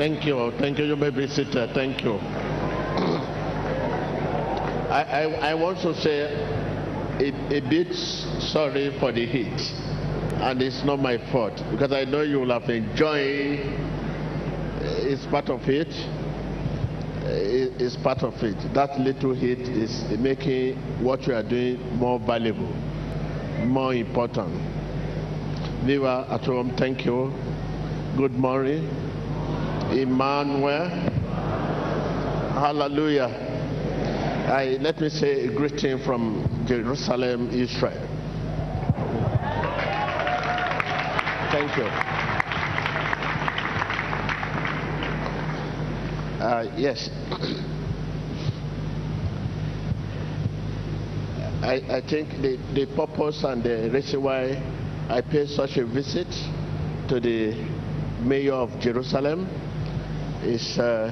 Thank you. Thank you. You may be seated. Thank you. I, I, I want to say a, a bit sorry for the heat. And it's not my fault because I know you will have enjoyed. Eh, it's part of eh, it. It's part of it. That little heat is making what you are doing more valuable, more important. Viewer at home, thank you. Good morning. Emmanuel. Hallelujah. I, let me say a greeting from Jerusalem, Israel. Thank you. Uh, yes. I, I think the, the purpose and the reason why I paid such a visit to the mayor of Jerusalem is uh,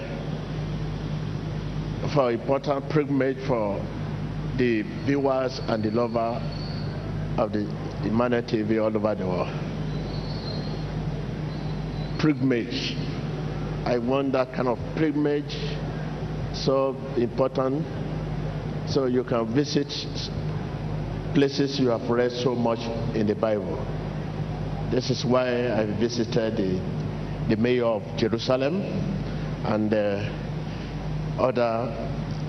for important pilgrimage for the viewers and the lover of the Emmanuel TV all over the world. Pilgrimage. I want that kind of pilgrimage so important so you can visit places you have read so much in the Bible. This is why I visited the, the mayor of Jerusalem and uh, other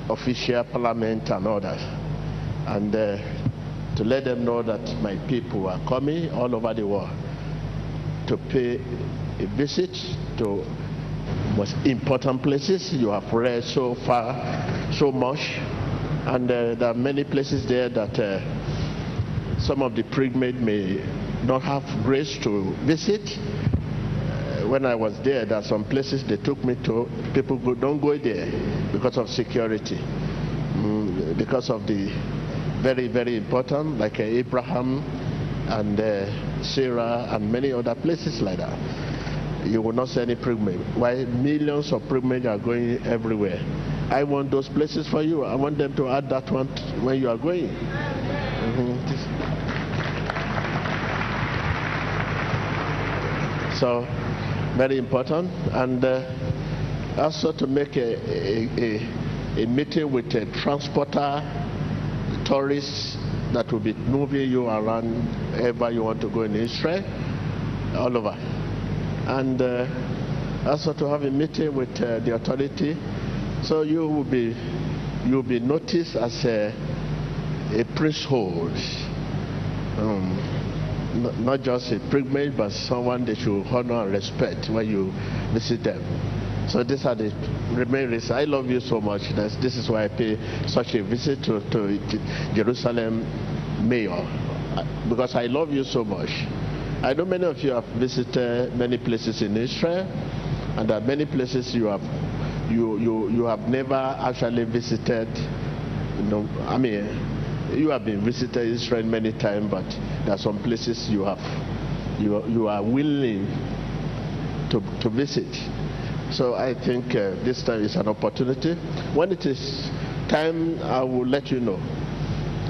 official parliament and others. And uh, to let them know that my people are coming all over the world to pay a visit to most important places. You have read so far so much. And uh, there are many places there that uh, some of the pilgrims may not have grace to visit when I was there, there are some places they took me to. People go, don't go there because of security, mm, because of the very, very important, like uh, Abraham and uh, Sarah and many other places like that. You will not see any pilgrimage. Why millions of pilgrims are going everywhere? I want those places for you. I want them to add that one when you are going. Mm-hmm. So very important. And uh, also to make a, a, a, a meeting with a transporter, tourists that will be moving you around wherever you want to go in Israel, all over. And uh, also to have a meeting with uh, the authority, so you will be you will be noticed as a, a priesthood. Um, not just a pilgrimage, but someone they should honor and respect when you visit them. So these are the main reasons. I love you so much. This is why I pay such a visit to, to Jerusalem mayor, because I love you so much. I know many of you have visited many places in Israel, and there are many places you have you you you have never actually visited. You know, I mean you have been visited Israel many times, but there are some places you have you, you are willing to, to visit. So I think uh, this time is an opportunity. When it is time, I will let you know.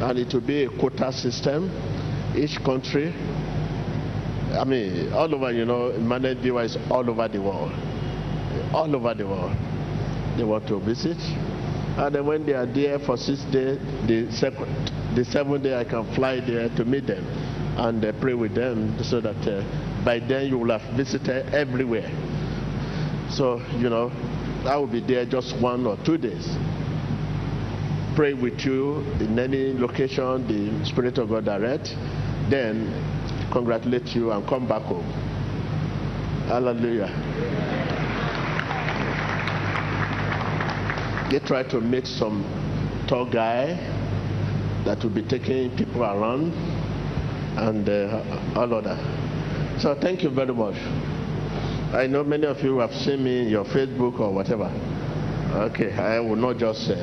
And it will be a quota system. Each country, I mean, all over, you know, managed is all over the world. All over the world. They want to visit. And then when they are there for six days, the second, the seventh day I can fly there to meet them and uh, pray with them so that uh, by then you will have visited everywhere. So, you know, I will be there just one or two days. Pray with you in any location the Spirit of God direct, then congratulate you and come back home. Hallelujah. They try to meet some tall guy that will be taking people around and uh, all of that. So thank you very much. I know many of you have seen me in your Facebook or whatever. Okay, I will not just uh,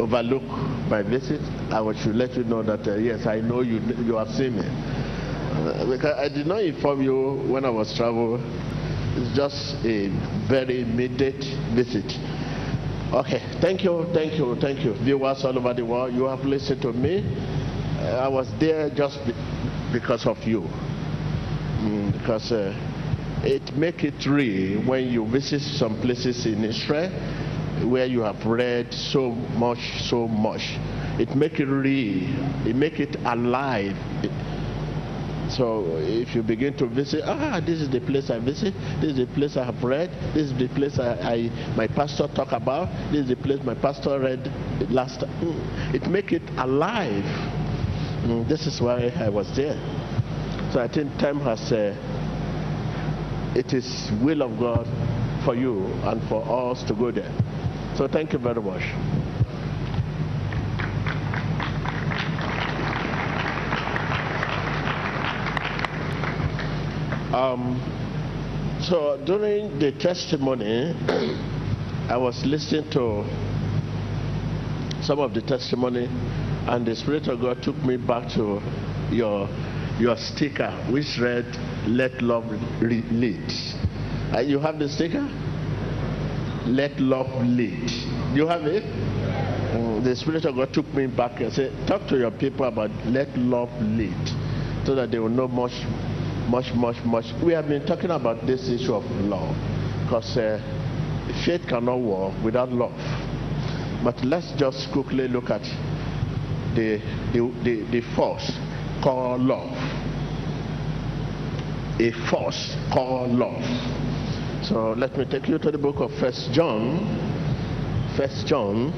overlook my visit. I should let you know that uh, yes, I know you you have seen me. Uh, because I did not inform you when I was traveling it's just a very immediate visit. Okay, thank you, thank you, thank you. Viewers all over the world, you have listened to me. I was there just be because of you. Mm, because uh, it make it real when you visit some places in Israel where you have read so much, so much. It make it real. It make it alive. So if you begin to visit, ah, this is the place I visit. This is the place I have read. This is the place I, I my pastor talk about. This is the place my pastor read last. Mm. It make it alive. Mm, this is why I was there. So I think time has. Uh, it is will of God for you and for us to go there. So thank you very much. Um, so during the testimony, I was listening to some of the testimony, and the Spirit of God took me back to your your sticker, which read "Let Love Lead." Uh, you have the sticker? Let love lead. You have it? Mm, the Spirit of God took me back and said, Talk to your people about let love lead so that they will know much much, much, much. We have been talking about this issue of love because uh, faith cannot work without love. But let's just quickly look at the, the, the, the force called love. A force called love. So let me take you to the book of First John. First John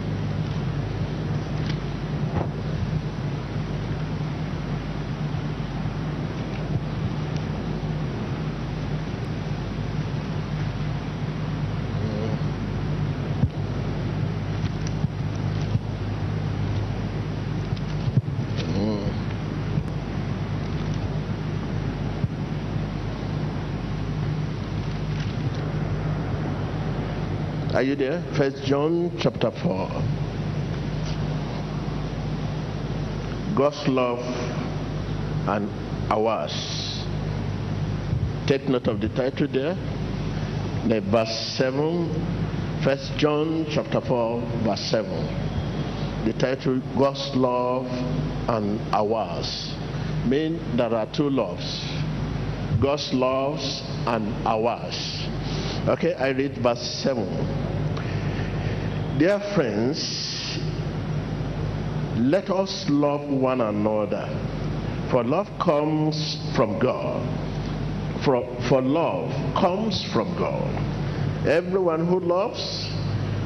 Are you there? First John chapter 4. God's love and ours. Take note of the title there. The verse 7. First John chapter 4, verse 7. The title God's love and ours. Mean there are two loves. God's loves and ours. Okay, I read verse 7. Dear friends, let us love one another, for love comes from God. For, for love comes from God. Everyone who loves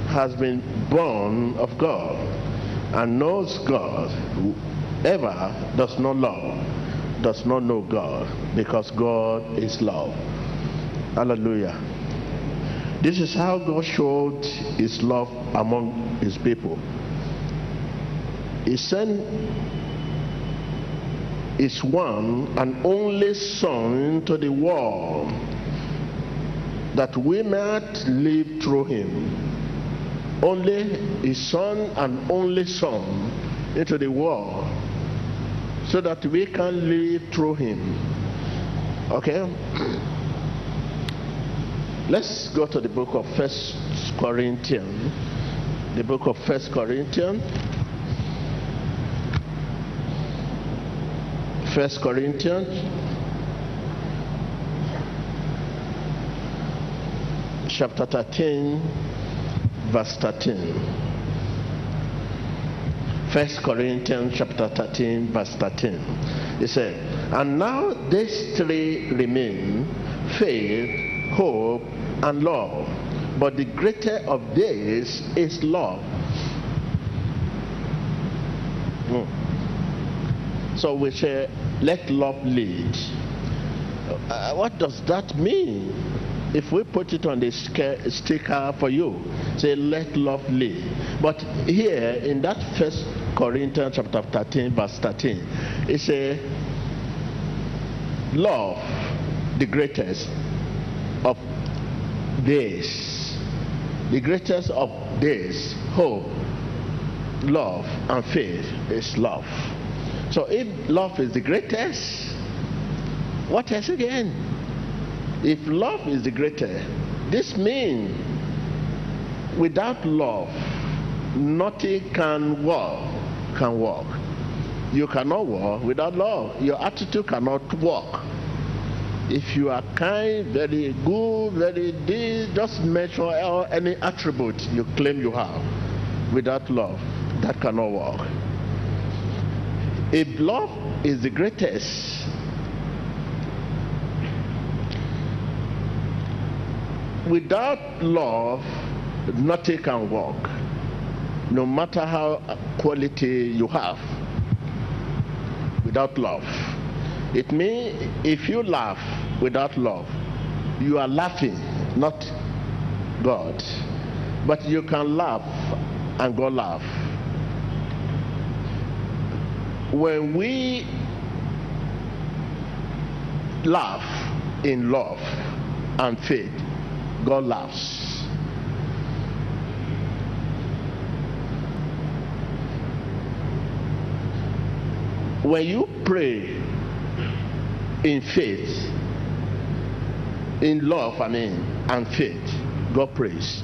has been born of God and knows God. Whoever does not love does not know God because God is love. Hallelujah. This is how God showed his love among his people. He sent his one and only Son to the world that we might live through him. Only his Son and only Son into the world so that we can live through him. Okay? Let's go to the book of First Corinthians. The book of First Corinthians. First Corinthians. Chapter 13, verse 13. First Corinthians chapter 13, verse 13. He said, And now these three remain faith, hope, and love. But the greater of these is love. Mm. So we say, let love lead. Uh, what does that mean? If we put it on the sticker for you, say, let love lead. But here in that first Corinthians chapter 13, verse 13, it says, love, the greatest this, the greatest of this, hope, love, and faith is love. So if love is the greatest, what else again? If love is the greatest, this means without love, nothing can work. Can work. You cannot walk without love. Your attitude cannot work. If you are kind, very good, very this, just mention any attribute you claim you have without love. That cannot work. If love is the greatest, without love, nothing can work. No matter how quality you have, without love. It means if you laugh without love, you are laughing, not God. But you can laugh and God laugh. When we laugh in love and faith, God laughs. When you pray in faith, in love, I mean, and faith, God prays.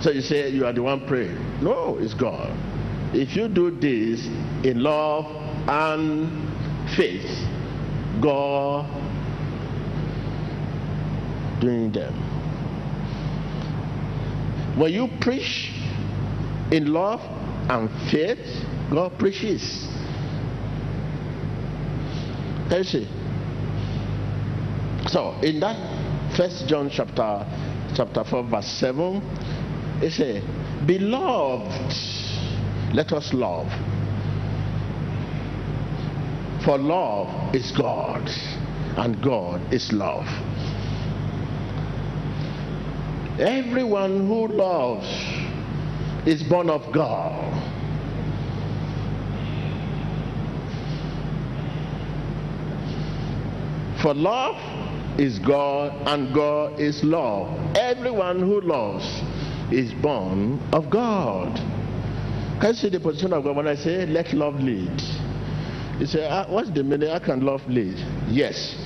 So you say you are the one praying. No, it's God. If you do this in love and faith, God doing them. When you preach in love and faith, God preaches. See? So in that first John chapter chapter 4 verse 7, it says, Beloved, let us love. For love is God, and God is love. Everyone who loves is born of God. For love is God and God is love. Everyone who loves is born of God. Can you see the position of God when I say let love lead? You say, ah, what's the meaning? I can love lead? Yes.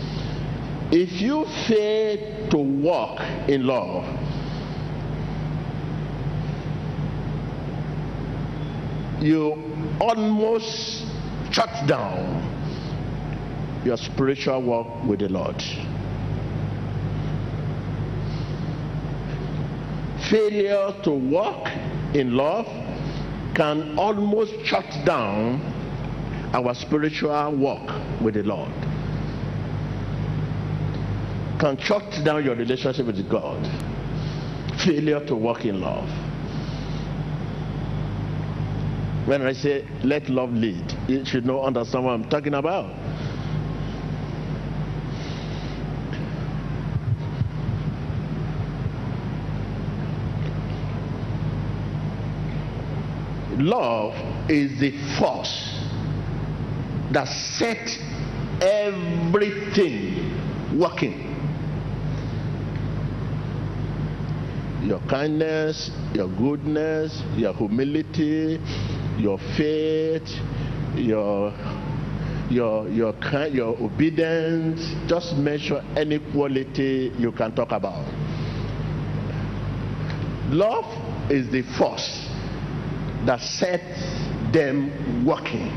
If you fail to walk in love, you almost shut down your spiritual walk with the Lord. Failure to walk in love can almost shut down our spiritual walk with the Lord. Can shut down your relationship with God. Failure to walk in love. When I say let love lead, you should know understand what I'm talking about. Love is the force that sets everything working. Your kindness, your goodness, your humility, your faith, your your your your obedience. Just measure any quality you can talk about. Love is the force that set them working.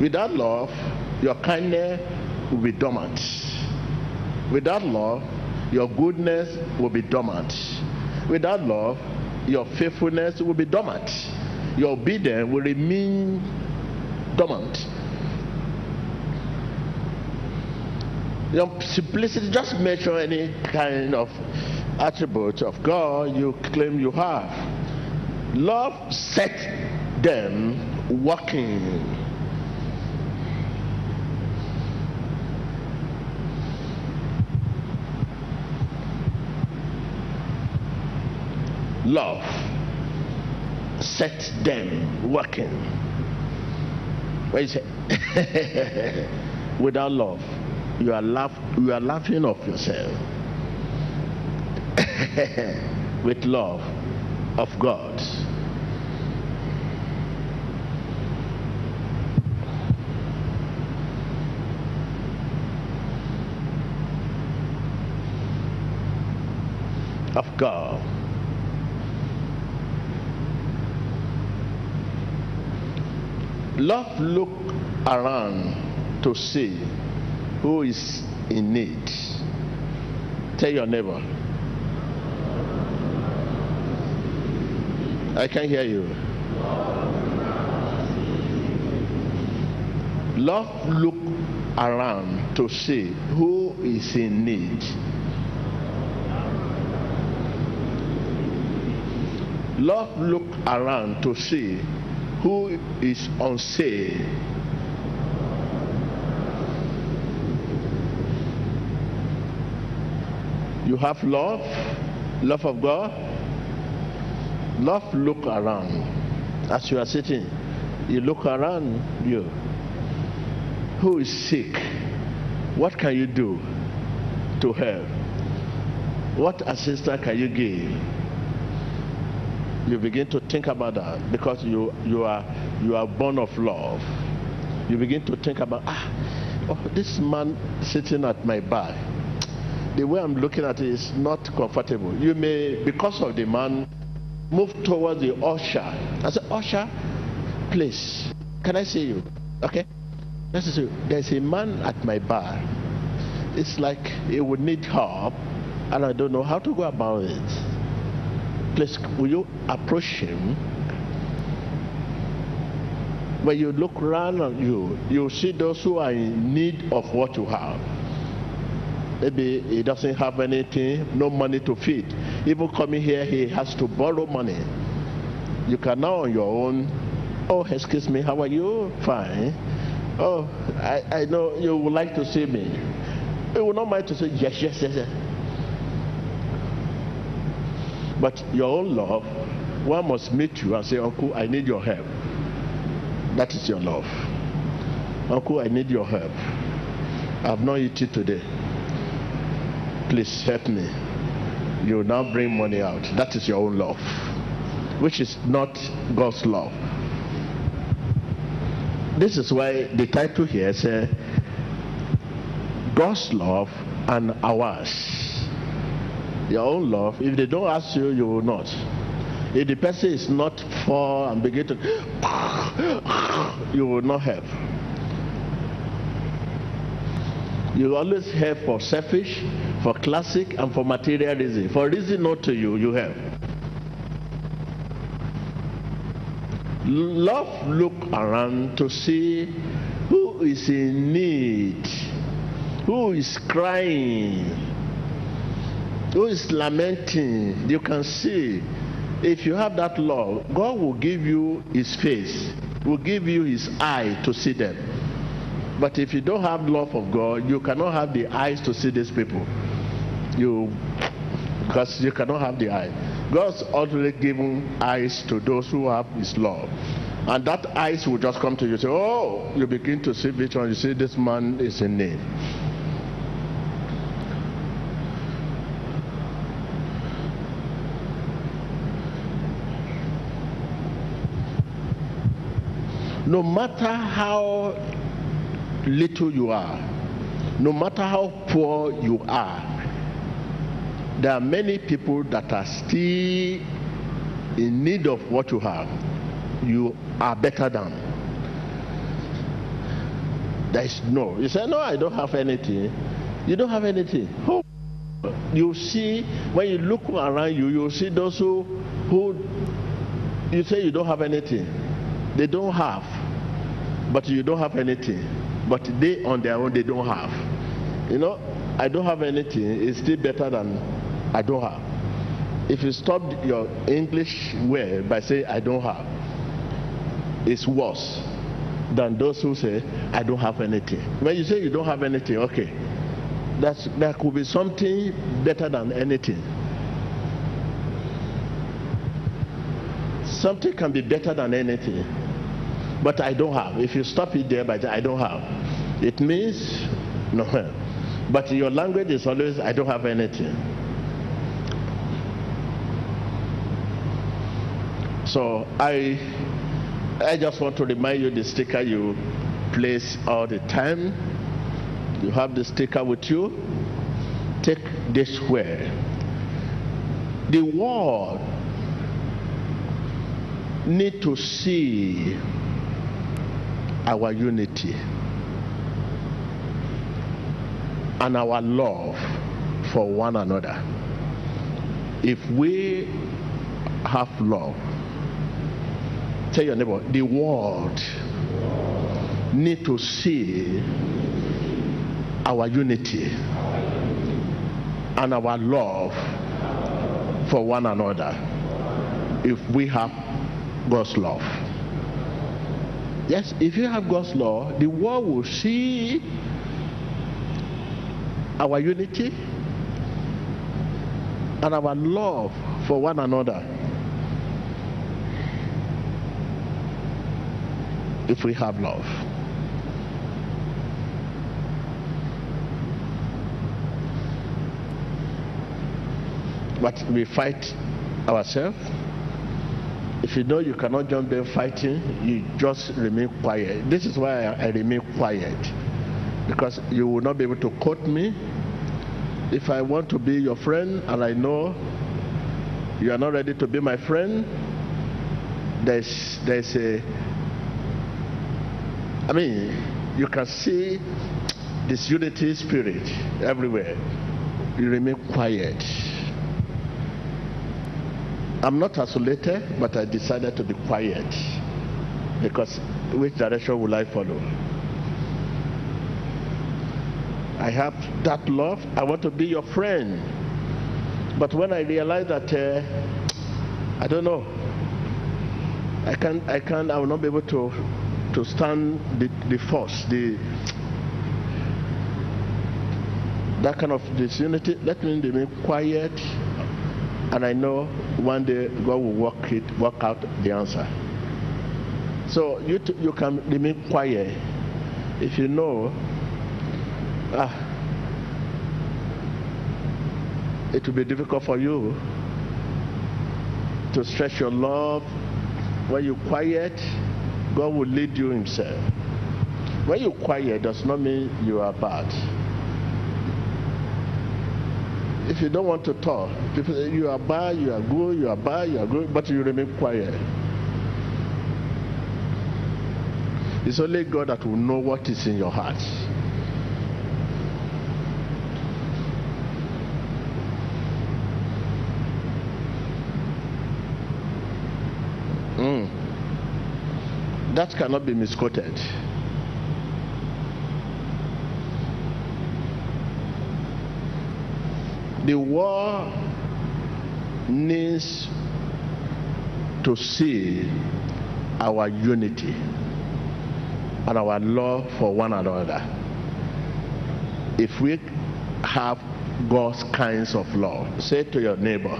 Without love, your kindness will be dormant. Without love, your goodness will be dormant. Without love, your faithfulness will be dormant. Your obedience will remain dormant. Your simplicity, just measure any kind of attributes of God you claim you have. Love set them working. Love set them working. What is it? Without love, you are laugh, you are laughing off yourself. with love of God. Of God. Love look around to see who is in need. Tell your neighbor. I can't hear you. Love look around to see who is in need. Love look around to see who is on sale. You have love, love of God. Love look around as you are sitting. You look around you. Who is sick? What can you do to help? What assistance can you give? You begin to think about that because you you are you are born of love. You begin to think about ah, oh, this man sitting at my bar. The way I'm looking at it is not comfortable. You may, because of the man, move towards the usher. I said, usher, please, can I see you? Okay. See. There's a man at my bar. It's like he would need help, and I don't know how to go about it. Please, will you approach him? When you look around you, you see those who are in need of what you have. Maybe he doesn't have anything, no money to feed. Even coming here, he has to borrow money. You can now on your own. Oh, excuse me, how are you? Fine. Oh, I, I know you would like to see me. You will not mind to say yes, yes, yes, yes. But your own love, one must meet you and say, Uncle, I need your help. That is your love. Uncle, I need your help. I've not eaten today please help me. You now bring money out. That is your own love, which is not God's love. This is why the title here says God's love and ours. Your own love, if they don't ask you, you will not. If the person is not for and begin to, you will not help. You always help for selfish, for classic, and for material reason. For reason not to you, you have. Love look around to see who is in need, who is crying, who is lamenting. You can see if you have that love, God will give you his face, will give you his eye to see them. But if you don't have love of God, you cannot have the eyes to see these people. You because you cannot have the eye. God's already given eyes to those who have his love. And that eyes will just come to you. Say, oh, you begin to see one. You see this man is in need. No matter how little you are, no matter how poor you are, there are many people that are still in need of what you have. You are better than. There is no. You say, No, I don't have anything. You don't have anything. Who? You see, when you look around you, you see those who, who you say you don't have anything. They don't have, but you don't have anything but they on their own they don't have. You know, I don't have anything It's still better than I don't have. If you stop your English word by saying I don't have, it's worse than those who say I don't have anything. When you say you don't have anything, okay, that's there could be something better than anything. Something can be better than anything but I don't have. If you stop it there, but I don't have, it means no. But your language is always I don't have anything. So I, I just want to remind you the sticker you place all the time. You have the sticker with you. Take this word. The world need to see our unity and our love for one another. If we have love, tell your neighbor, the world need to see our unity and our love for one another if we have God's love. Yes, if you have God's law, the world will see our unity and our love for one another. If we have love. But we fight ourselves. If you know you cannot join them fighting, you just remain quiet. This is why I, I remain quiet. Because you will not be able to quote me. If I want to be your friend and I know you are not ready to be my friend, there's there's a I mean you can see this unity spirit everywhere. You remain quiet. I'm not isolated, but I decided to be quiet because which direction will I follow? I have that love. I want to be your friend. But when I realize that uh, I don't know, I can't, I can't, I will not be able to to stand the, the force, the that kind of disunity. Let me remain quiet and I know one day God will work it, work out the answer. So you t- you can remain quiet if you know. Ah, it will be difficult for you to stretch your love. When you quiet, God will lead you Himself. When you quiet, does not mean you are bad if you don't want to talk, people say you are bad, you are good, you are bad, you are good, but you remain quiet. It's only God that will know what is in your heart. That cannot be misquoted. The world needs to see our unity and our love for one another. If we have God's kinds of love, say to your neighbor,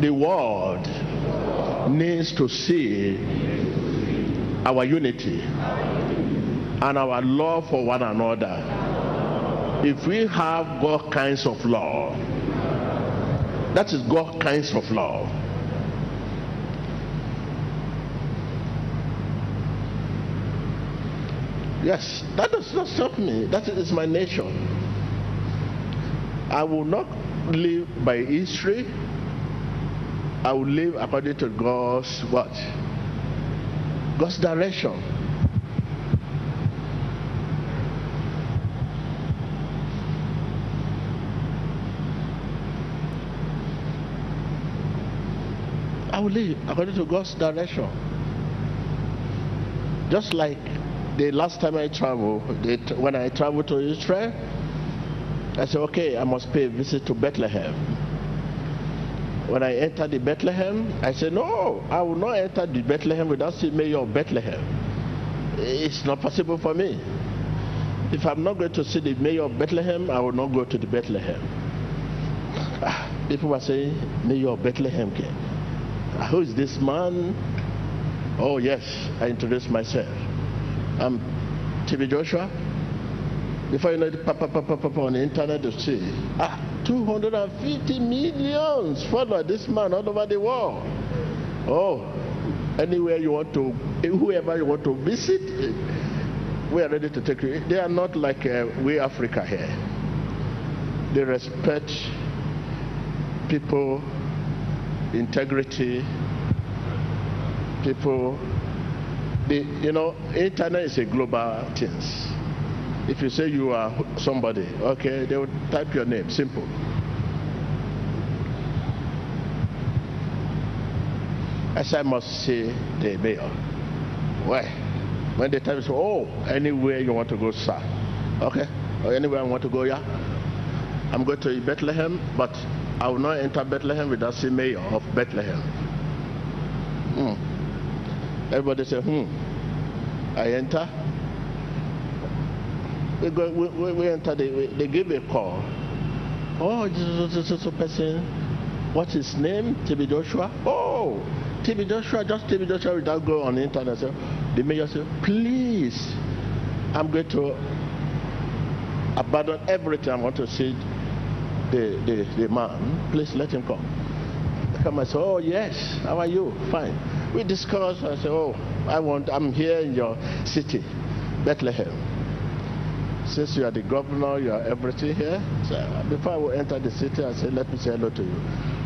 the world needs to see our unity and our love for one another if we have God kinds of love, that is God kinds of love. Yes, that does not stop me. That is my nature. I will not live by history. I will live according to God's what? God's direction. I will live according to God's direction. Just like the last time I traveled, when I traveled to Israel, I said, okay, I must pay a visit to Bethlehem. When I entered the Bethlehem, I said, no, I will not enter the Bethlehem without seeing Mayor of Bethlehem. It's not possible for me. If I'm not going to see the Mayor of Bethlehem, I will not go to the Bethlehem. Ah, people were saying, Mayor of Bethlehem came. Who is this man? Oh, yes, I introduced myself. I'm TB Joshua. Before you know it, papa, papa, papa on the internet to see, ah, 250 millions follow this man all over the world. Oh, anywhere you want to, whoever you want to visit, we are ready to take you. They are not like uh, we Africa here. They respect people integrity, people you know, internet is a global thing. If you say you are somebody, okay, they will type your name, simple. As I must say the mayor. Why? When they tell me, oh, anywhere you want to go, sir. Okay, or anywhere I want to go, yeah. I'm going to Bethlehem, but I will not enter Bethlehem without seeing mayor of Bethlehem. Hmm. Everybody say, hmm. I enter. We, go, we, we enter, they, we, they give a call. Oh, this is a person. What's his name? TB Joshua? Oh, TB Joshua, just TB Joshua without go on the internet. So the mayor said, please, I'm going to abandon everything. I want to see the, the, the man. Please let him come. I come and say, oh yes, how are you? Fine. We discuss. I say, oh, I want, I'm here in your city, Bethlehem. Since you are the governor, you are everything here. So uh, before I will enter the city, I said, let me say hello to you.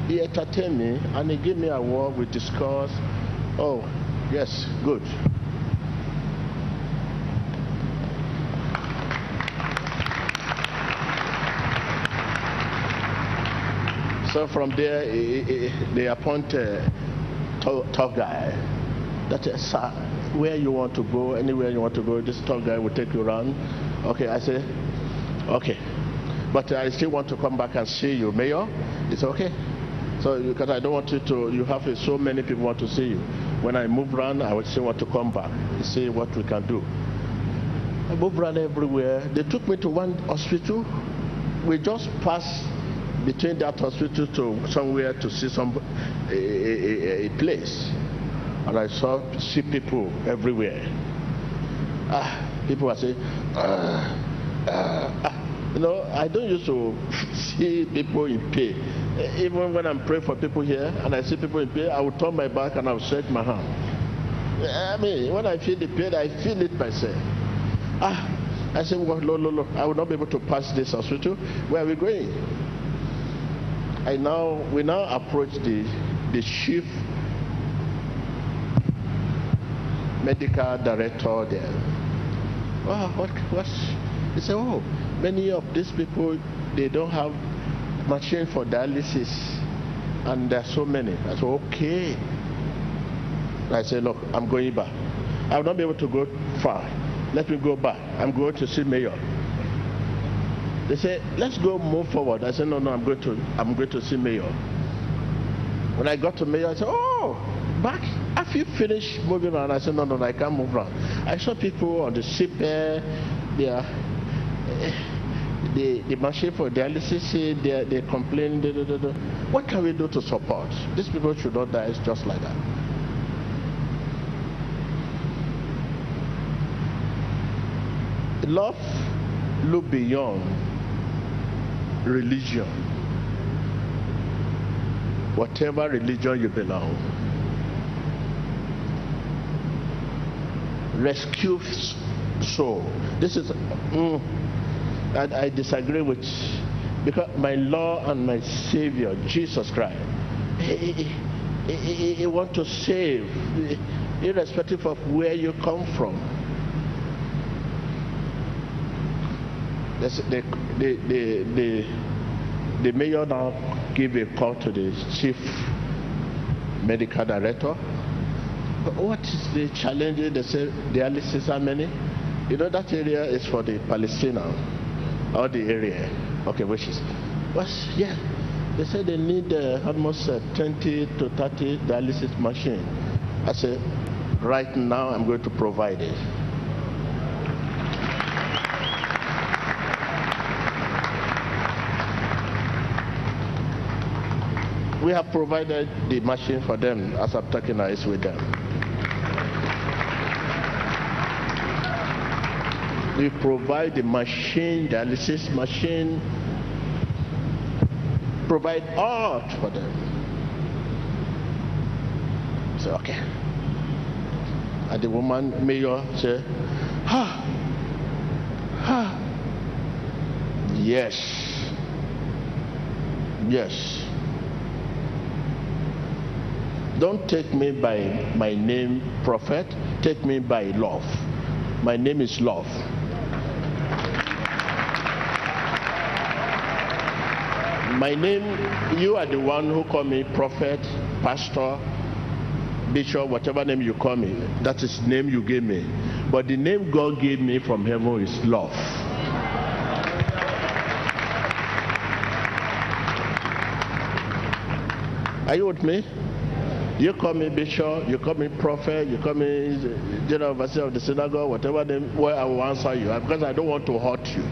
He entertained me and he gave me a word. We discussed. Oh, yes, good. So from there, they appoint a tough guy. That is, sir, where you want to go, anywhere you want to go, this tough guy will take you around. Okay, I say, okay. But I still want to come back and see you, Mayor. It's okay. So because I don't want you to, you have so many people want to see you. When I move around, I would still want to come back and see what we can do. I move around everywhere. They took me to one hospital. We just passed between that hospital to somewhere to see some a, a, a place, and I saw see people everywhere. Ah, people are saying, ah, ah, ah. you know, I don't used to see people in pain. Even when I'm praying for people here and I see people in pain, I will turn my back and I will shake my hand. I mean, when I feel the pain, I feel it myself. Ah, I said, well, no, no, no, I will not be able to pass this hospital. Where are we going? I now we now approach the the chief medical director there. Oh, what what? He said, oh, many of these people they don't have machine for dialysis, and there are so many. I said, okay. I said, look, I'm going back. I will not be able to go far. Let me go back. I'm going to see mayor. They said, let's go move forward. I said, no, no, I'm going to, I'm going to see mayor. When I got to mayor, I said, oh, back. Have you finished moving around? I said, no, no, no I can't move around. I saw people on the ship there. They are, eh, the, the machine for dialysis, eh, they they complain. Da, da, da, what can we do to support? These people should not die it's just like that. Love look beyond religion, whatever religion you belong, rescue soul. This is, mm, and I disagree with, because my Lord and my Savior, Jesus Christ, he, he, he, he to save, irrespective of where you come from. the, the, the, the, the mayor now gave a call to the chief medical director. What is the challenge? They say dialysis how many? You know that area is for the Palestinian, or the area. Okay, which is, but yeah, they said they need uh, almost uh, 20 to 30 dialysis machine. I said, right now I'm going to provide it. We have provided the machine for them as I'm talking now is with them. We provide the machine, dialysis machine, provide art for them. So okay. And the woman mayor said, ha, ha, yes, yes. Don't take me by my name, prophet. Take me by love. My name is love. My name, you are the one who call me prophet, pastor, bishop, whatever name you call me. That is name you gave me. But the name God gave me from heaven is love. Are you with me? You call me bishop, you call me prophet, you call me general overseer of the synagogue, whatever name, where I will answer you because I don't want to hurt you.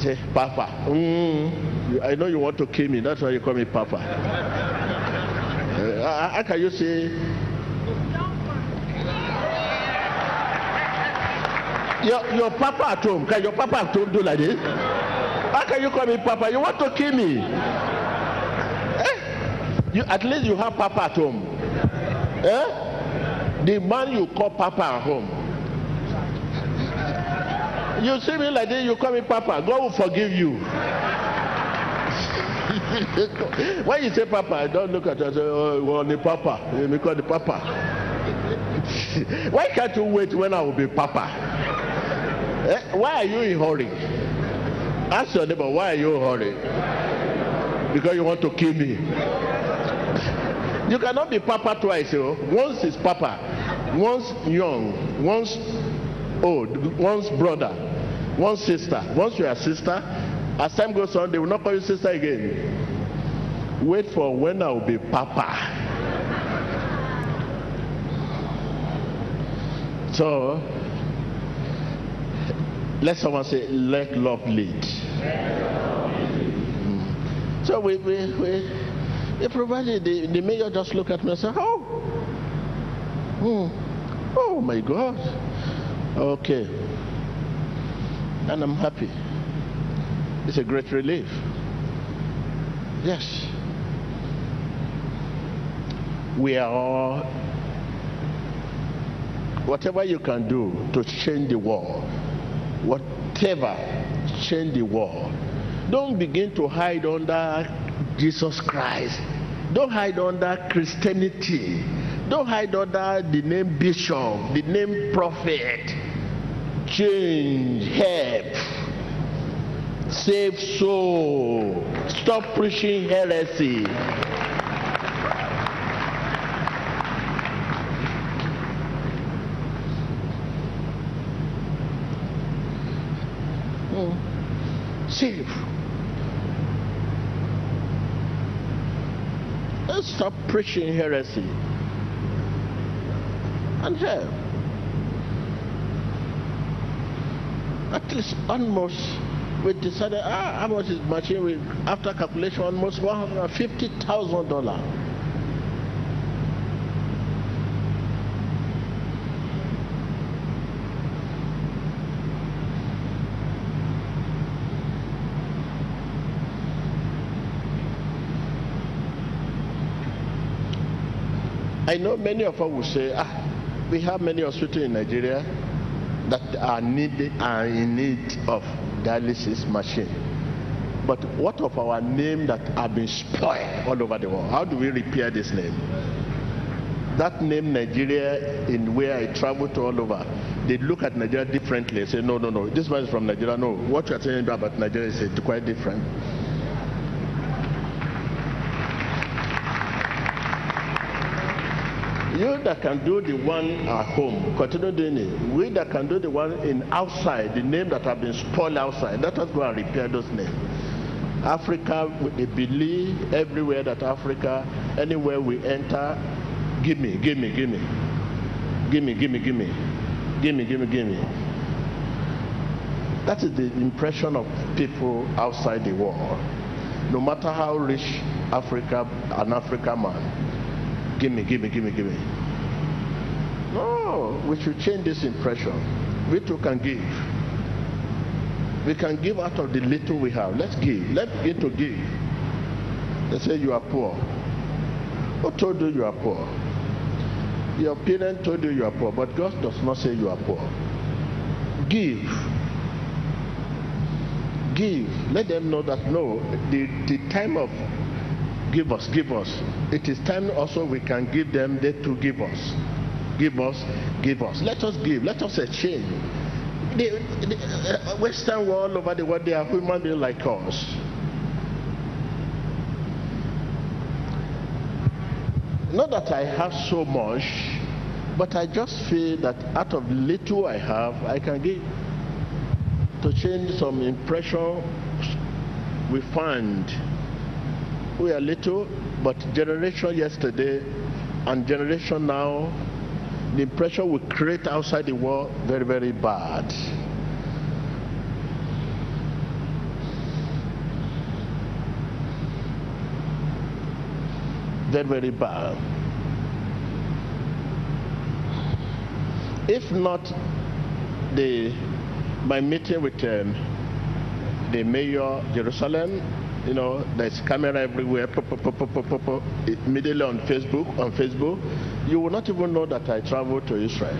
Say, Papa. Mm, I know you want to kill me, that's why you call me Papa. Uh, how can you say? Your, your papa at home, can your papa at home do like this? How can you call me Papa? You want to kill me? You, at least you have Papa at home. Eh? The man you call Papa at home. You see me like this, you call me Papa. God will forgive you. When you say Papa, I don't look at you and say, Oh, Papa. You call the Papa. Why can't you wait when I will be Papa? Eh? Why are you in hurry? Ask your neighbor, why are you in hurry? Because you want to kill me. You cannot be papa twice. You know? Once is papa, once young, once old, once brother, once sister. Once you are sister, as time goes on, they will not call you sister again. Wait for when I will be papa. So, let someone say, let love lead. Mm. So we, we, we they provided, the, the mayor just looked at me and said, Oh, hmm. oh my God. Okay. And I'm happy. It's a great relief. Yes. We are all, whatever you can do to change the world, whatever, change the world. Don't begin to hide under Jesus Christ. Don't hide under Christianity. Don't hide under the name bishop, the name prophet. Change, help, save soul. Stop preaching heresy. Let's stop preaching heresy and help. At least almost we decided ah, how much is machine with after calculation almost one hundred and fifty thousand dollars. I know many of us will say, ah, we have many hospitals in Nigeria that are, are in need of dialysis machine. But what of our name that have been spoiled all over the world? How do we repair this name? That name Nigeria, in where I travel to all over, they look at Nigeria differently. Say, no, no, no, this man is from Nigeria. No, what you are saying about Nigeria is quite different. You that can do the one at home, continue doing it. We that can do the one in outside, the name that have been spoiled outside, let us go and repair those names. Africa, we believe everywhere that Africa, anywhere we enter, give me, give me, give me, give me, give me, give me, give me, give me, give me. That is the impression of people outside the world. No matter how rich Africa, an African man, Give me, give me, give me, give me. No, we should change this impression. We too can give. We can give out of the little we have. Let's give. Let's begin to give. They say you are poor. Who told you you are poor? Your parent told you you are poor, but God does not say you are poor. Give. Give. Let them know that no, the, the time of give us, give us. It is time also we can give them, they to give us. Give us, give us. Let us give, let us exchange. The, the uh, Western world, over the world, they are human beings like us. Not that I have so much, but I just feel that out of little I have, I can give to change some impression we find. We are little, but generation yesterday and generation now, the impression we create outside the world very, very bad. Very, very bad. If not the my meeting with um, the mayor Jerusalem, you know, there's camera everywhere, pop, pop, pop, pop, pop, pop, immediately on Facebook, on Facebook, you will not even know that I traveled to Israel.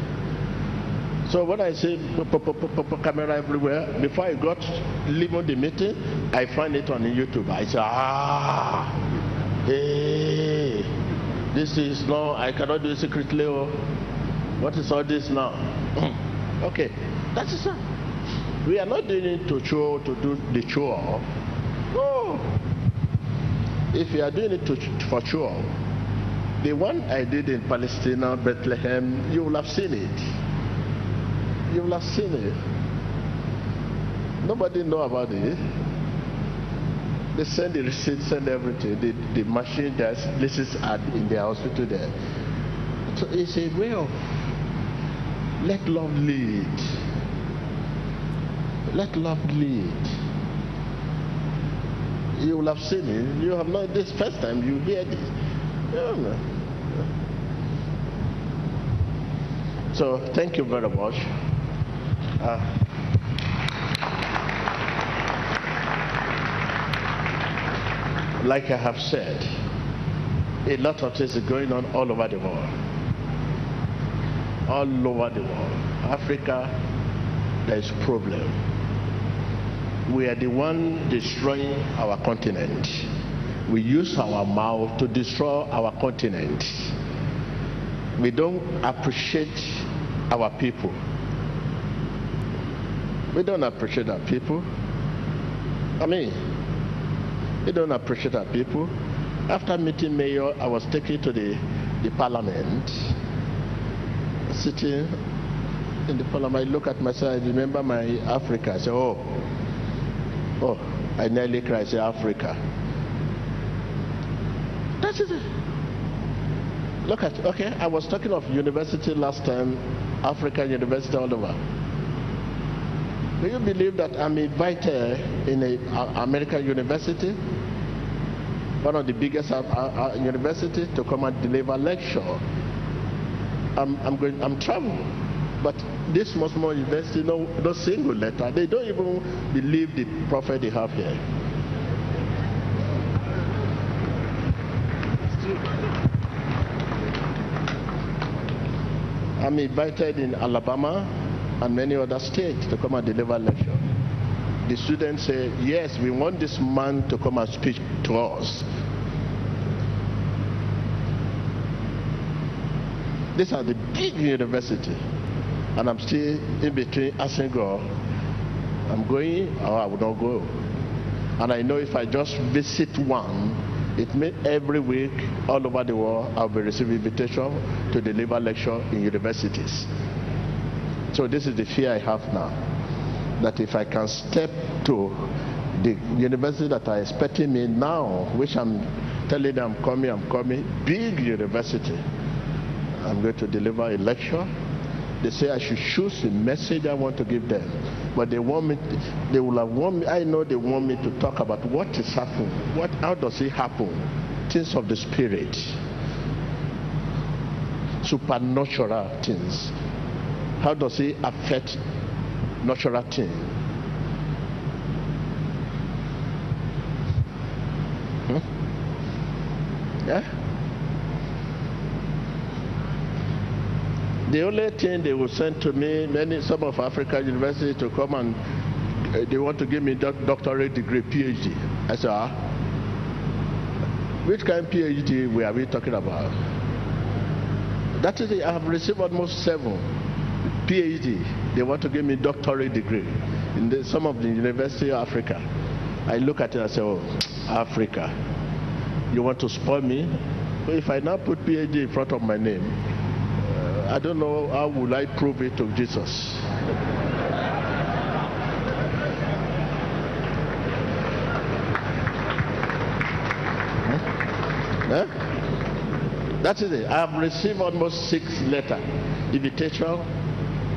So when I say pop, pop, pop, pop, camera everywhere, before I got leaving the meeting, I find it on YouTube. I say, ah, hey, this is no, I cannot do it secretly. Oh. What is all this now? okay, that is all. We are not doing it to show, to do the show. No. If you are doing it to, for sure, the one I did in Palestine, Bethlehem, you will have seen it. You will have seen it. Nobody know about it. They send the receipt, send everything. The, the machine. This is at, in the hospital there. So it's a of let love lead. Let love lead. You will have seen it. You have not this first time you hear this. So thank you very much. Uh, like I have said, a lot of things are going on all over the world. All over the world. Africa, there is problem. We are the one destroying our continent. We use our mouth to destroy our continent. We don't appreciate our people. We don't appreciate our people. I mean, we don't appreciate our people. After meeting mayor, I was taken to the, the parliament, sitting in the parliament. I look at myself, I remember my Africa. I say, oh, oh, I nearly cried. I Africa. That is it. Look at, okay, I was talking of university last time, African university all over. Do you believe that I'm invited in a, a American university, one of the biggest uh, uh, university, to come and deliver lecture? I'm, I'm going, I'm traveling, but this small university, no, no single letter. They don't even believe the prophet they have here. I'm invited in Alabama and many other states to come and deliver lecture. The students say, yes, we want this man to come and speak to us. These are the big university. And I'm still in between asking God, I'm going or I will not go. And I know if I just visit one, it means every week all over the world I'll be receiving invitation to deliver lecture in universities. So this is the fear I have now. That if I can step to the university that are expecting me now, which I'm telling them I'm coming, I'm coming, big university, I'm going to deliver a lecture. They say I should choose the message I want to give them. But they want me, they will have want me, I know they want me to talk about what is happening. What, how does it happen? Things of the spirit. Supernatural things. How does it affect natural things? Hmm? Yeah? The only thing they will send to me, many some of African universities to come and uh, they want to give me doc doctorate degree, PhD. I said, ah. Which kind of PhD we are we talking about? That is, it. I have received almost seven PhD. They want to give me doctorate degree in the, some of the University of Africa. I look at it and say, oh, Africa, you want to spoil me? If I now put PhD in front of my name, I don't know how will I prove it to Jesus. Huh? That is it. I have received almost six letter invitation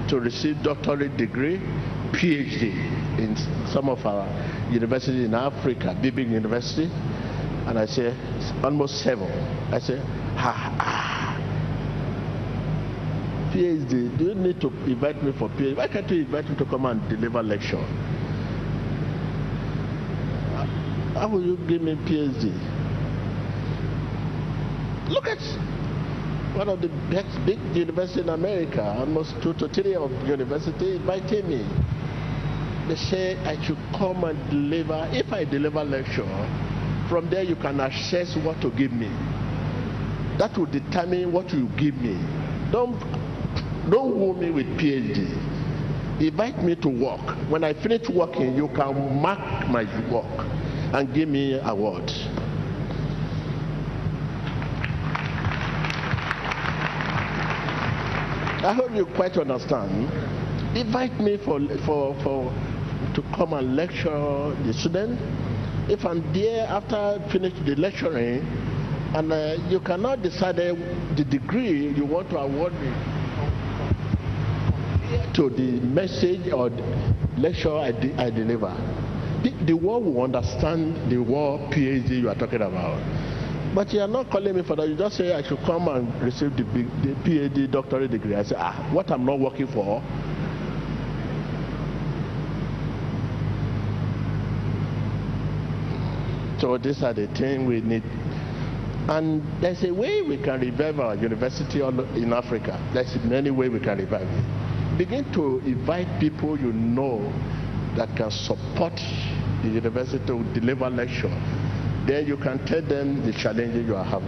to receive doctorate degree, PhD in some of our universities in Africa, big university, and I say almost seven. I say, ha, PhD. Do you need to invite me for PhD? Why can't you invite me to come and deliver lecture? How will you give me PhD? Look at one of the best big universities in America, almost two to three of university invited me. They say I should come and deliver. If I deliver lecture, from there you can assess what to give me. That will determine what you give me. Don't don't woo me with PhD. Invite me to work. When I finish working, you can mark my work and give me award. I hope you quite understand. Invite me for, for, for to come and lecture the student. If I'm there after I finish the lecturing, and uh, you cannot decide the degree you want to award me to the message or lecture I, de I deliver. The, the world will understand the word PhD you are talking about. But you are not calling me for that. You just say I should come and receive the, the PhD doctorate degree. I say, ah, what I'm not working for. So these are the things we need. And there's a way we can revive our university in Africa. There's many ways we can revive it. Begin to invite people you know that can support the university to deliver lecture then you can tell them the challenges you are having.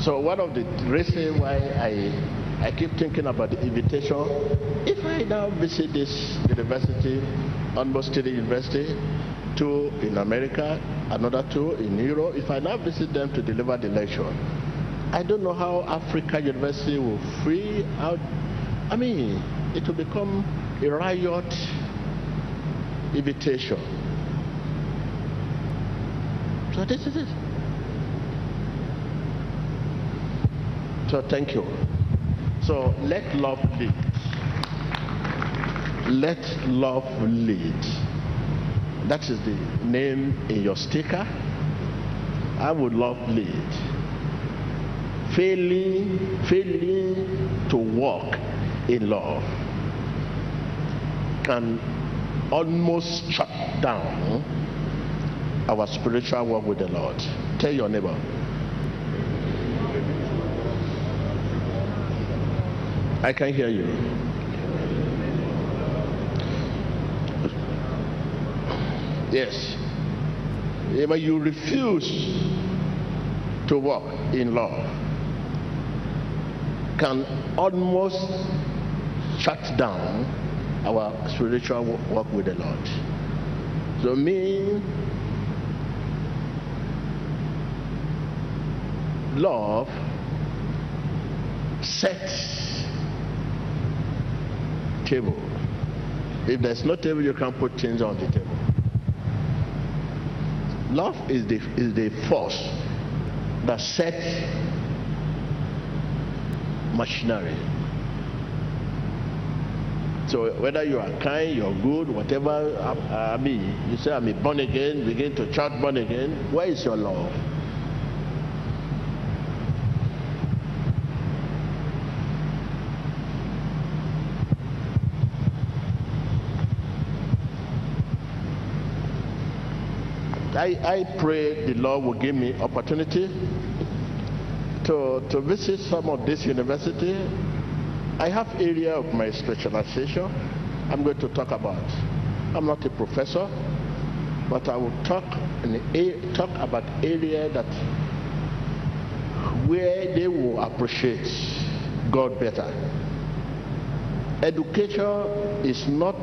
So one of the reasons why I, I keep thinking about the invitation, if I now visit this university, almost the university, two in America, another two in Europe. If I now visit them to deliver the lecture, I don't know how Africa University will free out. I mean, it will become a riot invitation. So this is it. So thank you. So let love lead. Let love lead. That is the name in your sticker. I would love lead. Failing, failing to walk in love can almost shut down our spiritual work with the Lord. Tell your neighbor. I can hear you. Yes. But you refuse to walk in love can almost shut down our spiritual walk with the Lord. So me love set table. If there's no table, you can't put things on the table. Love is the, is the force that sets machinery. So whether you are kind, you're good, whatever, I, mean, you say I'm a born again, begin to chant born again. Where is your love? I, I pray the Lord will give me opportunity to, to visit some of this university. I have area of my specialization I'm going to talk about. I'm not a professor, but I will talk, in, talk about area that where they will appreciate God better. Education is not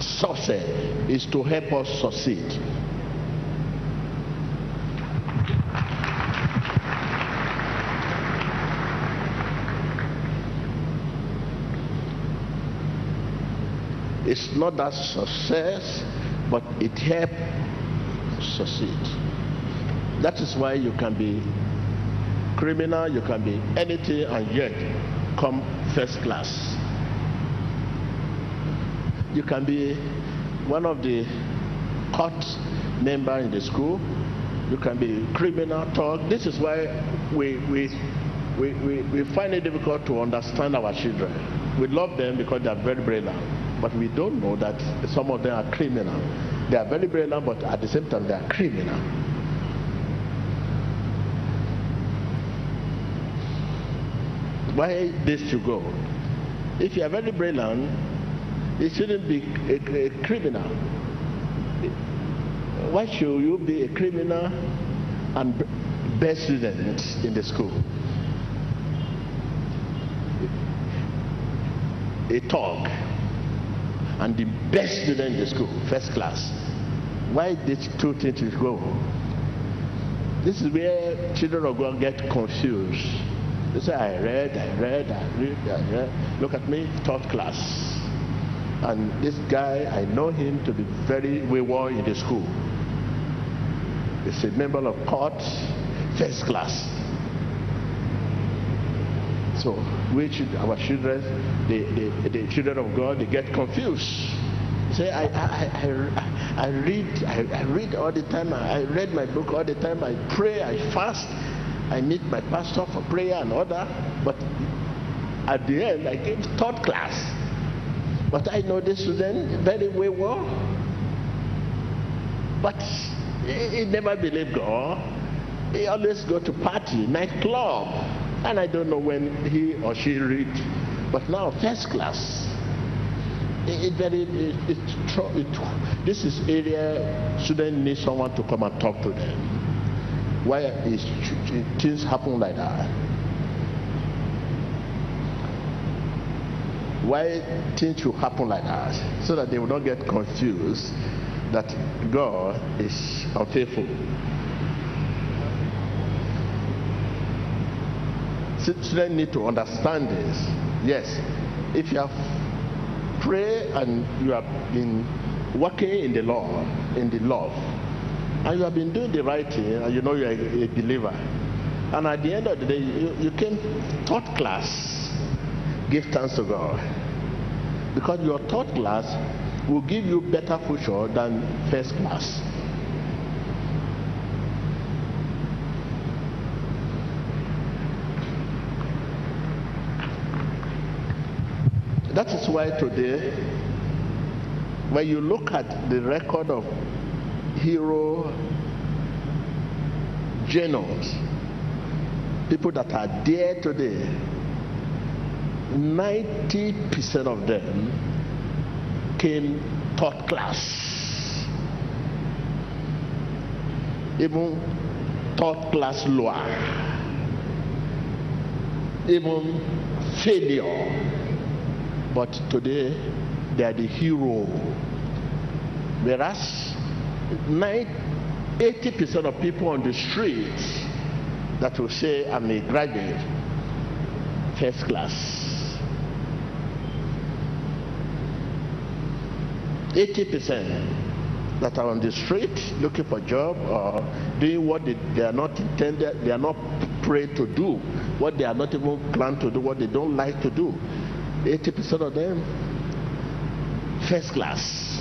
success, it's to help us succeed. It's not that success, but it helps succeed. That is why you can be criminal, you can be anything, and yet come first class. You can be one of the court member in the school. You can be criminal talk. This is why we, we, we, we, we find it difficult to understand our children. We love them because they are very brilliant but we don't know that some of them are criminal. They are very brilliant, but at the same time, they are criminal. Why this should go? If you are very brilliant, it shouldn't be a, a criminal. Why should you be a criminal and best student in the school? A talk and the best student in the school, first class. Why these two things go? This is where children of God get confused. They say, I read, I read, I read, I read. Look at me, third class. And this guy, I know him to be very wayward in the school. He's a member of court, first class. So we should, our children, the, the, the children of God, they get confused. Say, I, I, I, I read, I, I read all the time. I read my book all the time. I pray, I fast. I meet my pastor for prayer and order. But at the end, I came third class. But I know this student very well. But he, he never believed God. He always go to party, nightclub. And I don't know when he or she read, but now first class. It, it, it, this is area students need someone to come and talk to them. Why is things happen like that? Why things should happen like that? So that they will not get confused that God is unfaithful. Students need to understand this. Yes, if you have prayed and you have been working in the law, in the love, and you have been doing the right thing, and you know you are a, a believer, and at the end of the day, you, you came third class, give thanks to God. Because your third class will give you better future than first class. That is why today, when you look at the record of hero generals, people that are there today, 90% of them came third class. Even third class lower. Even failure but today they are the hero. Whereas 80% of people on the street that will say I'm a graduate, first class. 80% that are on the street looking for a job or doing what they, they are not intended, they are not prayed to do, what they are not even planned to do, what they don't like to do. 80% of them first class.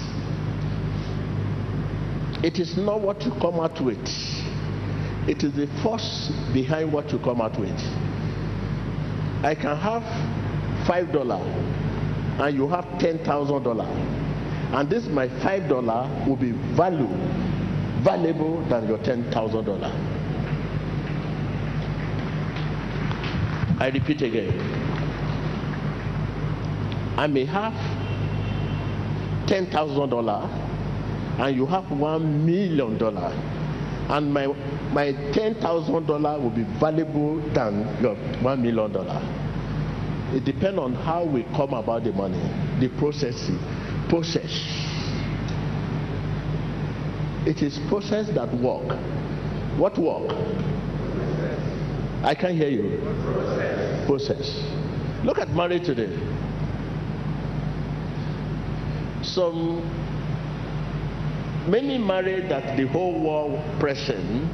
It is not what you come out with, it is the force behind what you come out with. I can have five dollar and you have ten thousand dollar, and this my five dollar will be value valuable than your ten thousand dollar. I repeat again. I may have $10,000 and you have $1 million. And my, my $10,000 will be valuable than your $1 million. It depends on how we come about the money, the processing, process. It is process that work. What work? I can't hear you. Process. Look at marriage today. Some many married that the whole world present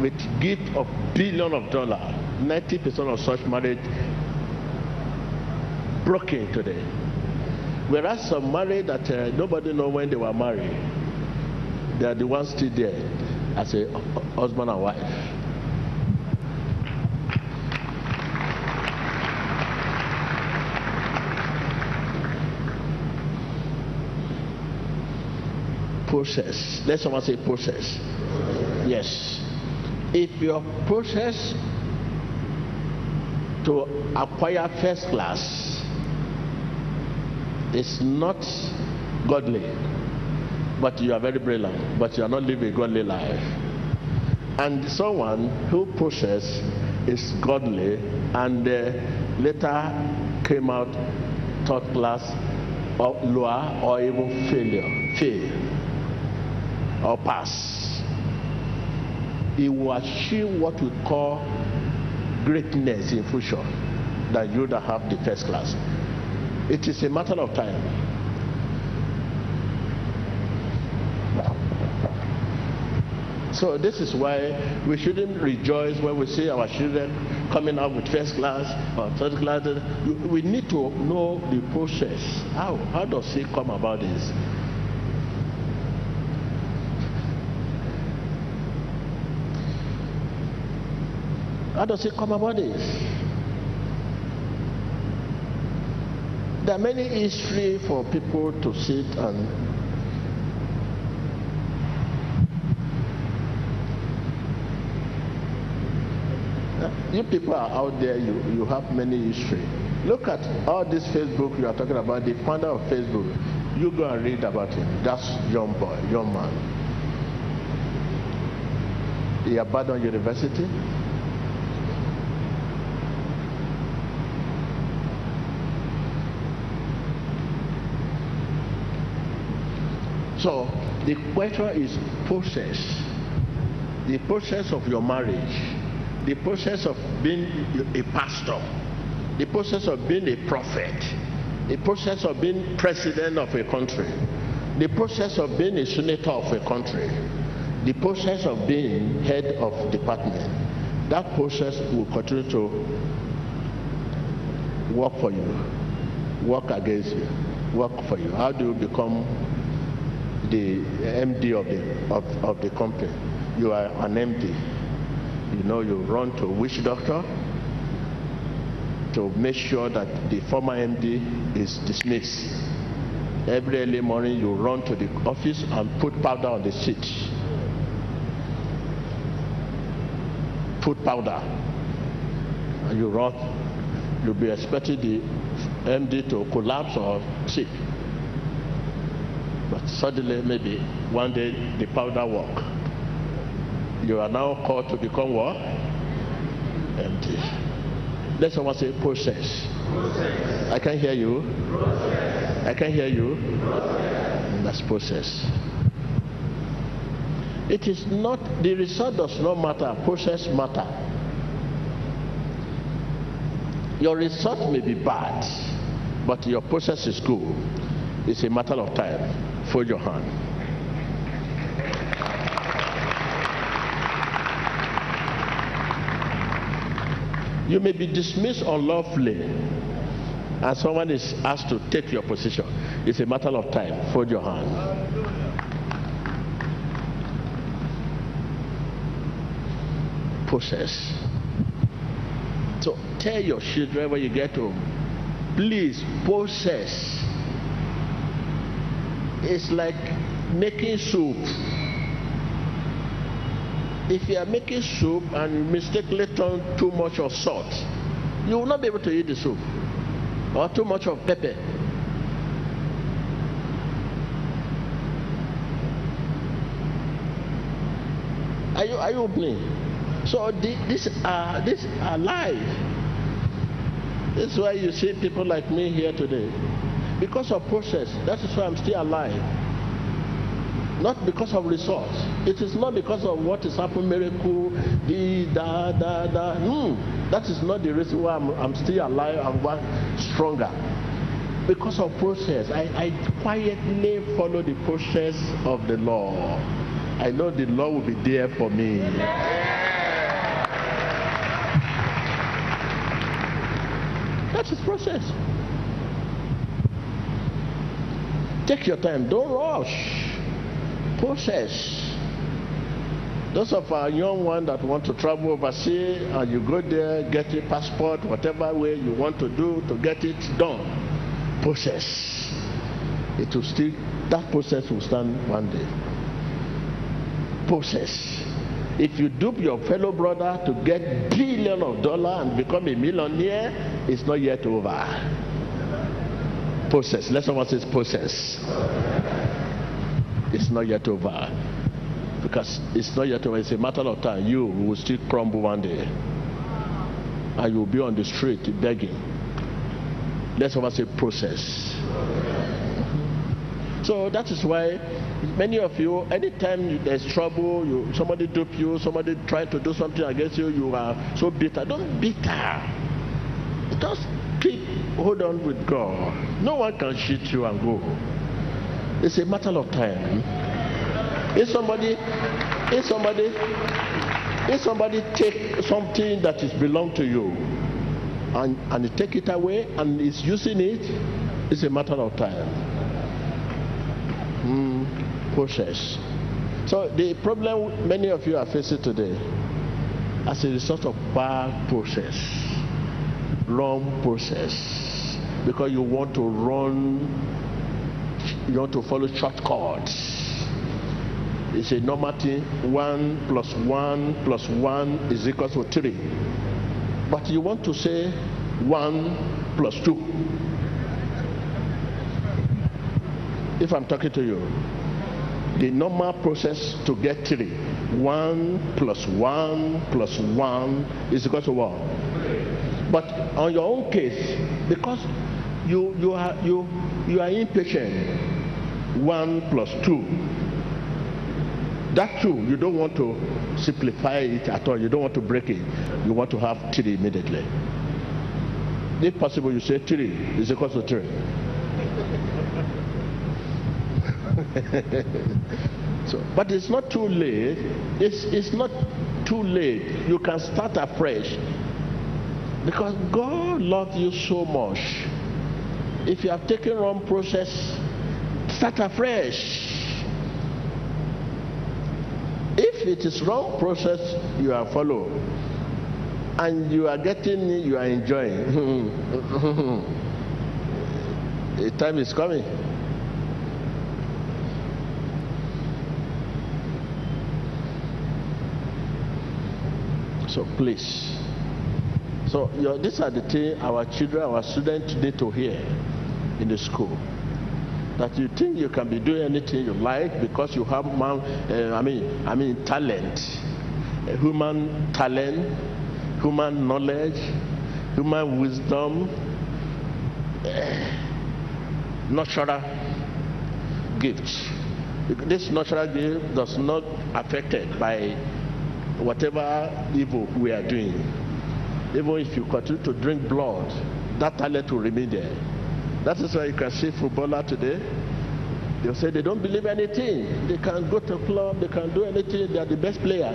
with gift of billion of dollar. 90% of such marriage broken today. Whereas some married that uh, nobody know when they were married, they are the ones still there as a husband and wife. Process. Let someone say process. Yes. If your process to acquire first class is not godly, but you are very brilliant, but you are not living a godly life. And someone who process is godly and uh, later came out third class or lower or even failure, fail or pass. He will achieve what we call greatness in future than you that have the first class. It is a matter of time. So this is why we shouldn't rejoice when we see our children coming out with first class or third class. We need to know the process. How? How does it come about this? How does it come about this? There are many history for people to sit and eh? you people are out there, you, you have many history. Look at all this Facebook you are talking about, the founder of Facebook. You go and read about him. That's young boy, young man. He abandoned university. So the question is process. The process of your marriage, the process of being a pastor, the process of being a prophet, the process of being president of a country, the process of being a senator of a country, the process of being head of department. That process will continue to work for you, work against you, work for you. How do you become the eh, MD of the, of, of the company. You are an MD. You know, you run to witch doctor to make sure that the former MD is dismissed. Every early morning, you run to the office and put powder on the seat. Put powder. And you run. You'll be expecting the MD to collapse or sick. But suddenly, maybe one day, the powder work. You are now called to become what? Empty. Let someone say process. process. I can't hear you. Process. I can't hear you. Process. That's process. It is not, the result does not matter, process matter. Your result may be bad, but your process is good. It's a matter of time. Fold your hand. You may be dismissed unlawfully and someone is asked to take your position. It's a matter of time. Fold your hand. Process. So tell your children when you get home, please process it's like making soup. If you are making soup and you mistakenly turn too much of salt, you will not be able to eat the soup or too much of pepper. Are you are you opening? So the, this are this are life. This is why you see people like me here today. Because of process. That is why I'm still alive. Not because of results. It is not because of what is happening, miracle, the da da da. Hmm. That is not the reason why I'm, I'm still alive and one stronger. Because of process. I, I quietly follow the process of the law. I know the law will be there for me. That's process. Take your time. Don't rush. Process. Those of our young ones that want to travel overseas and you go there, get a passport, whatever way you want to do to get it done. Process. It will still, that process will stand one day. Process. If you dupe your fellow brother to get billion of dollar and become a millionaire, it's not yet over. Process. Let someone say process. It's not yet over. Because it's not yet over. It's a matter of time. You will still crumble one day. And you'll be on the street begging. Let someone say process. So that is why many of you, anytime there's trouble, you, somebody dupe you, somebody try to do something against you, you are so bitter. Don't bitter. Just keep hold on with God. No one can cheat you and go. It's a matter of time. If somebody, if somebody, if somebody take something that is belong to you and and take it away and is using it, it's a matter of time. Mm, process. So the problem many of you are facing today, as a result of bad process, wrong process, because you want to run, you want to follow shortcuts. It's a normal thing. One plus one plus one is equal to three. But you want to say one plus two. If I'm talking to you, the normal process to get three, one plus one plus one is equal to what? But on your own case, because you you are you you are impatient, one plus two. That two, you don't want to simplify it at all. You don't want to break it. You want to have three immediately. If possible, you say three is equal to three. so, but it's not too late. It's, it's not too late. You can start afresh. Because God loves you so much. If you have taken wrong process, start afresh. If it is wrong process you are following, and you are getting you are enjoying. the time is coming. So please. So your, these are the things our children, our students need to hear in the school. That you think you can be doing anything you like because you have man, uh, I mean, I mean talent, uh, human talent, human knowledge, human wisdom, uh, natural gifts. This natural gift does not affected by whatever evil we are doing, even if you continue to drink blood, that talent will remain there. That is why you can see footballer today. They'll say they don't believe anything. They can go to club, they can do anything, they are the best player.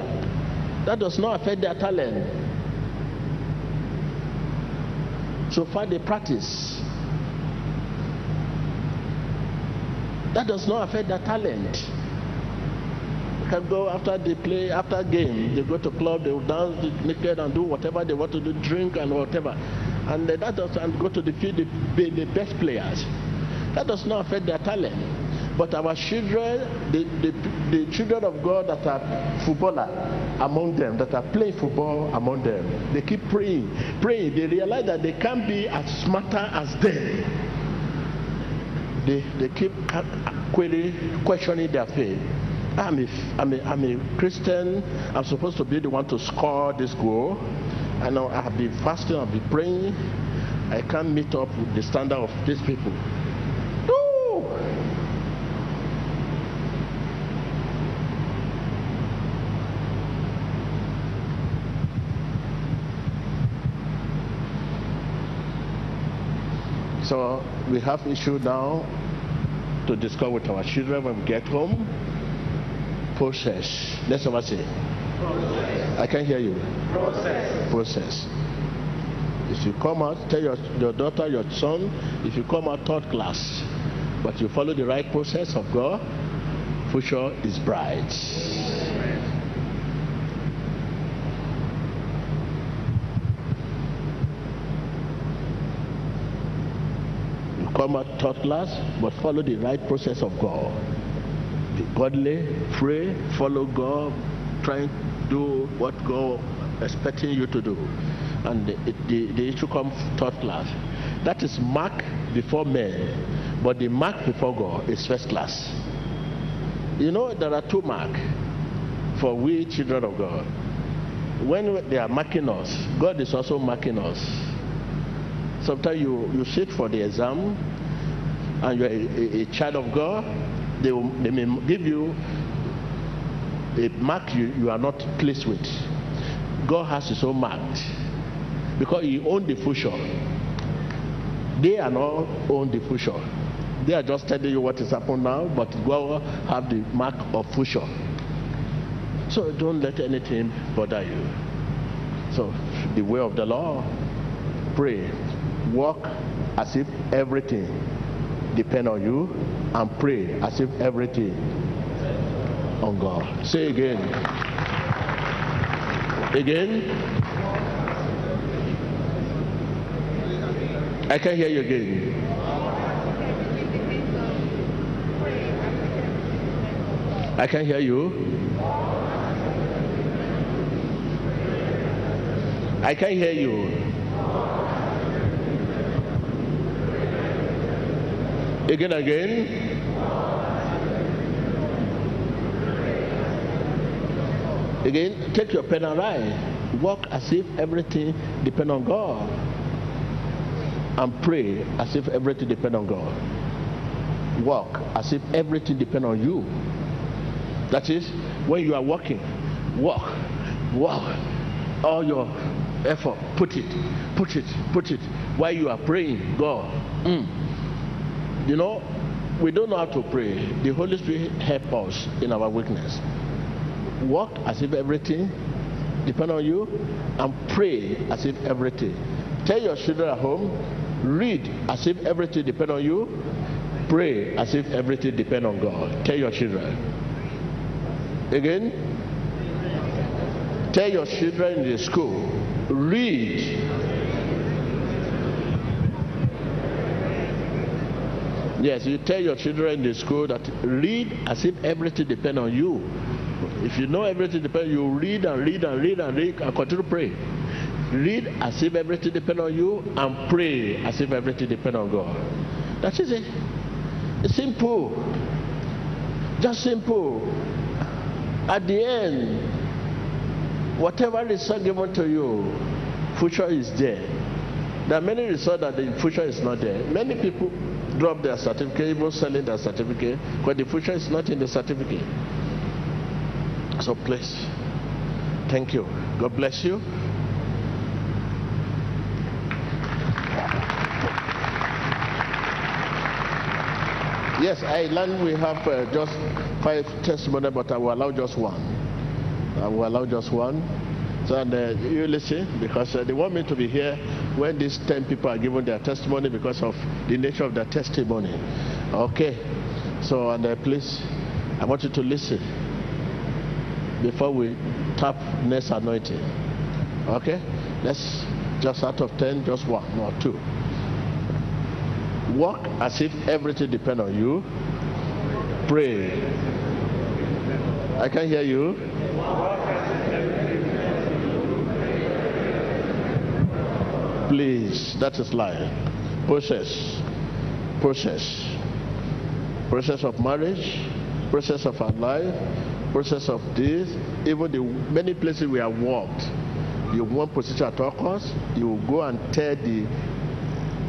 That does not affect their talent. So far they practice. That does not affect their talent They can go after they play, after game, they go to club, they will dance naked and do whatever they want to do, drink and whatever. And uh, that does and go to the field, they be the best players. That does not affect their talent. But our children, the, the, the children of God that are footballer among them, that are playing football among them, they keep praying, praying. They realize that they can't be as smarter as them. They, they keep questioning their faith. I'm a, I'm, a, I'm a Christian. I'm supposed to be the one to score this goal. I know I have been fasting, I've been praying. I can't meet up with the standard of these people. So we have issue now to discuss with our children when we get home. Process. Let's over say. Process. I can't hear you. Process. Process. If you come out, tell your, your daughter, your son, if you come out third class, but you follow the right process of God, future is bright. You come out third class, but follow the right process of God. Be godly, pray, follow God, try to do what God expecting you to do. And the, the, the issue comes third class. That is mark before men, but the mark before God is first class. You know, there are two marks for we children of God. When they are marking us, God is also marking us. Sometimes you, you sit for the exam and you're a, a, a child of God, they, will, they may give you a mark you, you are not pleased with. God has his own mark because he owns the future. They are not own the future. They are just telling you what is happening now, but God have the mark of future. So don't let anything bother you. So the way of the law, pray, walk as if everything depend on you, and pray as if everything on God. Say again. Again. I can't hear you again. I can't hear you. I can't hear you. Again, again. Again, take your pen and write. Walk as if everything depends on God. And pray as if everything depends on God. Walk as if everything depends on you. That is, when you are walking, walk, walk. All your effort, put it, put it, put it. While you are praying, God. Mm you know, we don't know how to pray. The Holy Spirit help us in our weakness. Walk as if everything depend on you, and pray as if everything. Tell your children at home, read as if everything depend on you. Pray as if everything depend on God. Tell your children. Again, tell your children in the school, read Yes, you tell your children in the school that read as if everything depends on you. If you know everything depends, you read and read and read and read and continue to pray. Read as if everything depends on you and pray as if everything depends on God. That is it. It's simple. Just simple. At the end, whatever is given to you, future is there. There are many results that the future is not there. Many people drop their certificate, even selling their certificate, but the future is not in the certificate. So please, thank you. God bless you. Yes, I learned we have uh, just five testimony, but I will allow just one. I will allow just one. So and, uh, you listen because uh, they want me to be here when these 10 people are giving their testimony because of the nature of their testimony. Okay. So and uh, please, I want you to listen before we tap next anointing. Okay? Let's just out of 10, just one or two. Walk as if everything depends on you. Pray. I can hear you. Please, that is lie. Process. Process. Process of marriage, process of our life, process of this, even the many places we have worked. You want position at all costs, you will go and tell the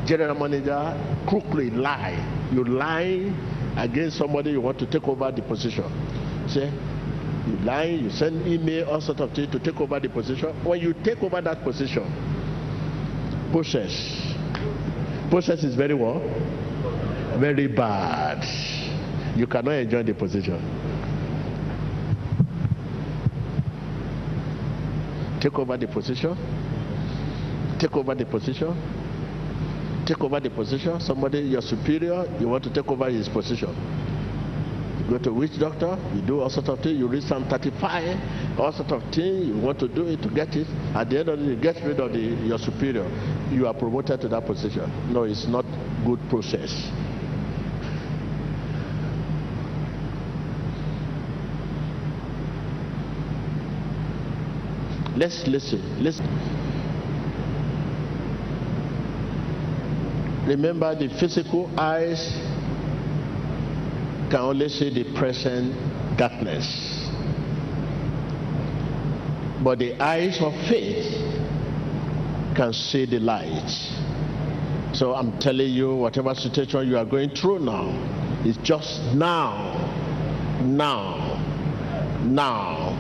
general manager crookedly lie. You lie against somebody you want to take over the position. See? you lie, you send email, all sort of things to take over the position. When you take over that position, process. Process is very well, very bad. You cannot enjoy the position. Take over the position. Take over the position take over the position. Somebody, your superior, you want to take over his position. You go to witch doctor, you do all sorts of things, you read Psalm 35, all sorts of things, you want to do it to get it. At the end of the day, you get rid of the, your superior. You are promoted to that position. No, it's not good process. Let's listen. Listen. Remember, the physical eyes can only see the present darkness. But the eyes of faith can see the light. So I'm telling you, whatever situation you are going through now, it's just now, now, now,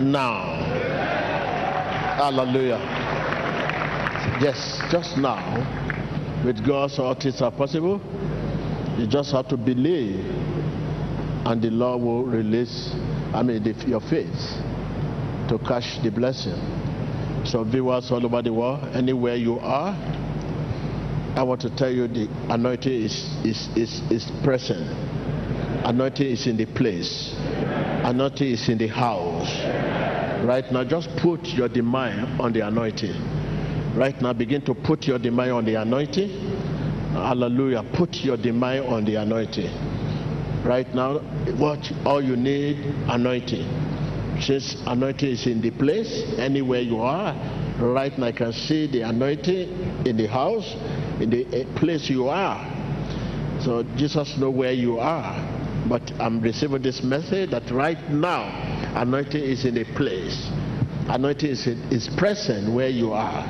now. Hallelujah. Yes, just now with God, all things are possible. You just have to believe, and the Lord will release, I mean, the, your faith to catch the blessing. So, viewers all over the world, anywhere you are, I want to tell you the anointing is, is, is, is present. Anointing is in the place. Anointing is in the house. Right now, just put your demand on the anointing. Right now, begin to put your demand on the anointing. Hallelujah. Put your demand on the anointing. Right now, what all you need anointing. Since anointing is in the place, anywhere you are, right now I can see the anointing in the house, in the eh, place you are. So Jesus know where you are. But I'm receiving this message that right now anointing is in a place. Anointing is, is present where you are.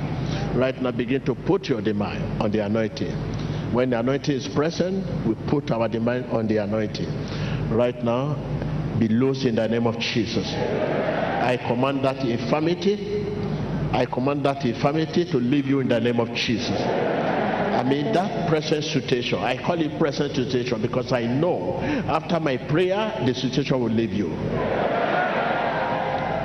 Right now, begin to put your demand on the anointing. When the anointing is present, we put our demand on the anointing. Right now, be loose in the name of Jesus. I command that infirmity. I command that infirmity to leave you in the name of Jesus. I mean that present situation. I call it present situation because I know after my prayer the situation will leave you.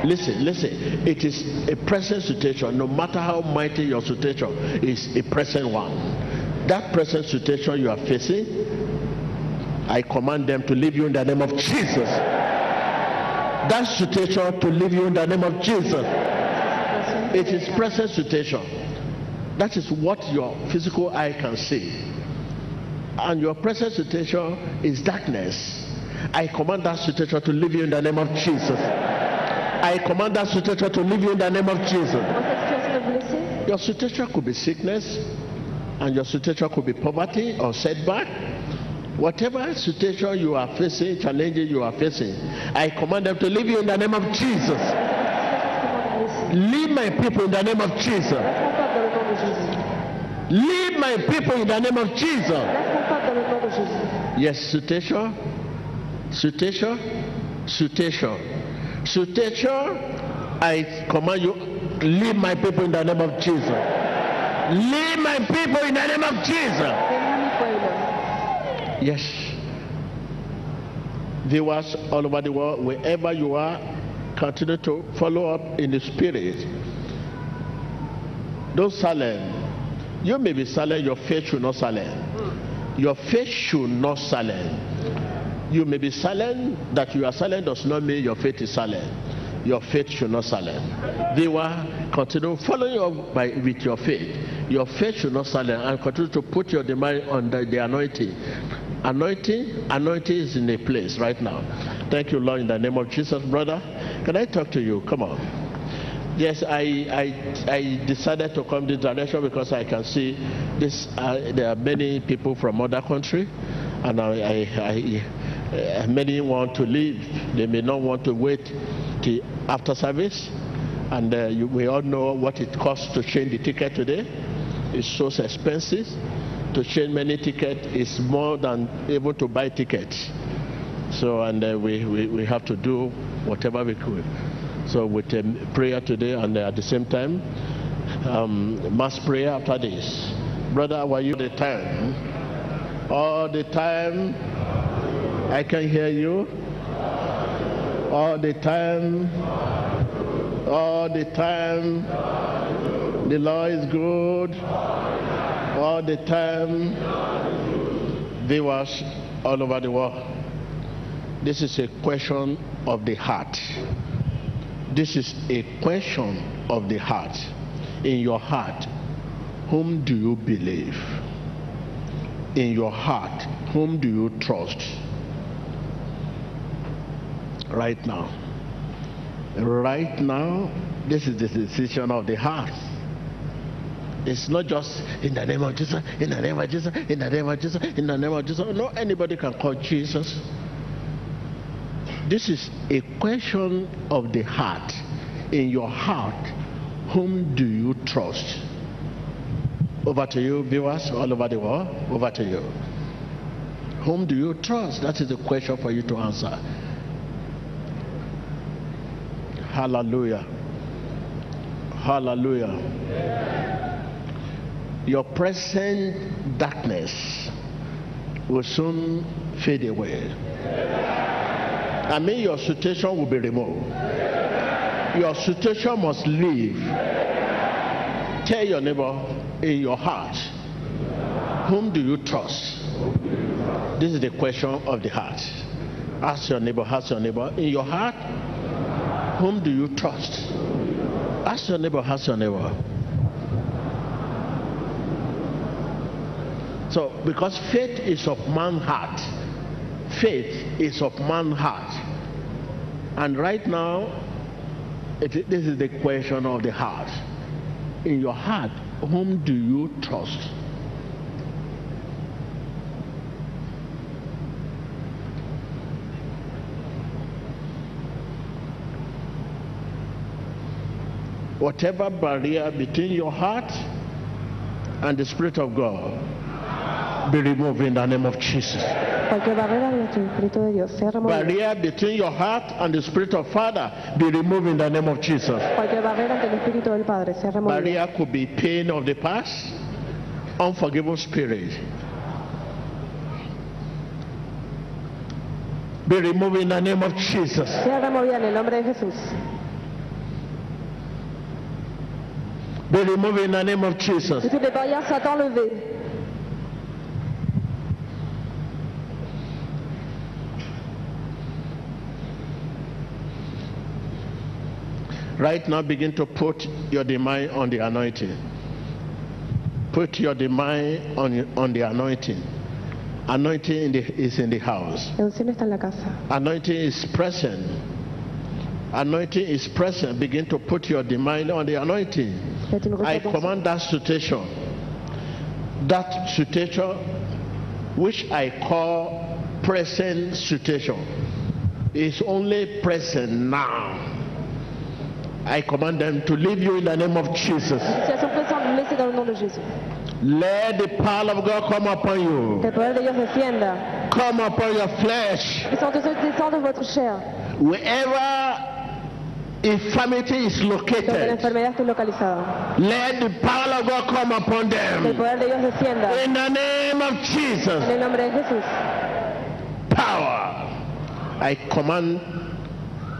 Listen, listen. It is a present situation. No matter how mighty your situation is, a present one. That present situation you are facing, I command them to leave you in the name of Jesus. That situation to leave you in the name of Jesus. It is present situation. That is what your physical eye can see. And your present situation is darkness. I command that situation to leave you in the name of Jesus. I command that situation to leave you in the name of Jesus. Your situation could be sickness, and your situation could be poverty or setback. Whatever situation you are facing, challenges you are facing, I command them to leave you in the name of Jesus. Leave my people in the name of Jesus. Leave my people in the name of Jesus. Yes, situation, situation, situation. Situation, I command you, leave my people in the name of Jesus. Leave my people in the name of Jesus. Yes. Viewers all over the world, wherever you are, continue to follow up in the spirit. Don't silent. You may be silent, your faith should not silent. Your faith should not silent. You may be silent. That you are silent does not mean your faith is silent. Your faith should not silent. They were continue following up by, with your faith. Your faith should not silent and continue to put your demand on the, the anointing. Anointing, anointing is in a place right now. Thank you, Lord, in the name of Jesus, brother. Can I talk to you? Come on. Yes, I, I, I decided to come this direction because I can see this. Uh, there are many people from other country, and I, I, I uh, many want to leave. They may not want to wait till after service, and uh, you, we all know what it costs to change the ticket today. It's so expensive. To change many tickets is more than able to buy tickets. So, and uh, we, we, we have to do whatever we could. So with a prayer today and at the same time, um, mass prayer after this. Brother, were you the time? All the time, I can hear you. All the time, all the time, the law is good. All the time, viewers all over the world. This is a question of the heart. This is a question of the heart. In your heart, whom do you believe? In your heart, whom do you trust? Right now. Right now, this is the decision of the heart. It's not just in the name of Jesus, in the name of Jesus, in the name of Jesus, in the name of Jesus. No, anybody can call Jesus. This is a question of the heart. In your heart, whom do you trust? Over to you, viewers all over the world. Over to you. Whom do you trust? That is the question for you to answer. Hallelujah. Hallelujah. Your present darkness will soon fade away. I mean, your situation will be removed. Your situation must leave. Tell your neighbor in your heart, whom do you trust? This is the question of the heart. Ask your neighbor, ask your neighbor, in your heart, whom do you trust? Ask your neighbor, ask your neighbor. So, because faith is of man's heart, faith is of man's heart. And right now, it, this is the question of the heart. In your heart, whom do you trust? Whatever barrier between your heart and the Spirit of God be removed in the name of Jesus. Cualquier barrera de nuestro Espíritu de Dios sea removida. Barrier between your heart and the Spirit of Father be removed in the name of Jesus. Cualquier barrera ante el Espíritu del Padre sea removida. Barrier could be pain of the past, unforgiving spirit. Be removed in the name of Jesus. Sea removida en el nombre de Jesús. Be removed in the name of Jesus. Que toutes les barrières soient enlevées. Right now, begin to put your demand on the anointing. Put your demand on, on the anointing. Anointing in the, is in the house. La unción está en la casa. Anointing is present. Anointing is present. Begin to put your demand on the anointing. I command that situation. That situation, which I call present situation, is only present now. I command them to leave you in the name of Jesus. Situation présente, laissez dans le nom de Jésus. Let the power of God come upon you. el poder de Dios descienda. Come upon your flesh. Que son descende de votre chair. Wherever infirmity is Donde la located, enfermedad esté localizada. let the power of God come upon Que el them. poder de Dios descienda. In the name of En Jesus. el nombre de Jesús. Power. I command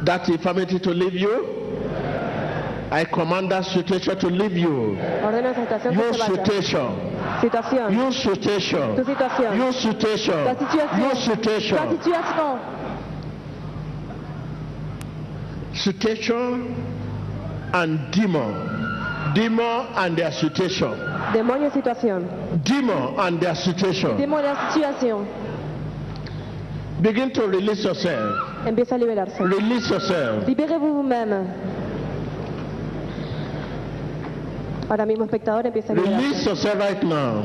that infirmity to leave you. I command that situation to leave you. Ordeno esa situación que Your se vaya. situation. Situación. Your situation. Tu situación. Your situation. Ta situation. Your Ta situation. Situation. Situation and demon. Demon and their situation. Demonio situación. Demon and their situation. Demonio y situation. Begin to release yourself. Empieza a liberarse. Release yourself. Libérez-vous vous-même. Ahora mismo, espectador, empieza a Release liberarse. yourself right now.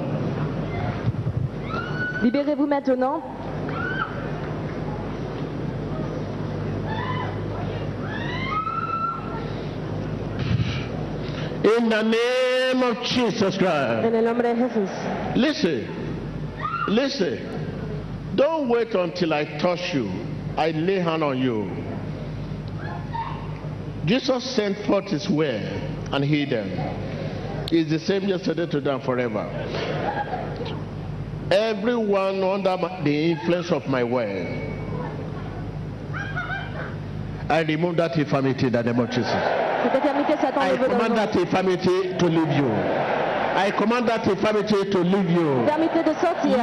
Libérez-vous maintenant. In the name of Jesus Christ. En el nombre de Jesús. Listen. Listen. Don't wait until I touch you. I lay hand on you. Jesus sent forth his word and healed them. He's the same yesterday, today, and forever. Everyone under the influence of my word, I remove that infirmity in the name of Jesus. I command that infirmity to leave you. I command that infirmity to leave you.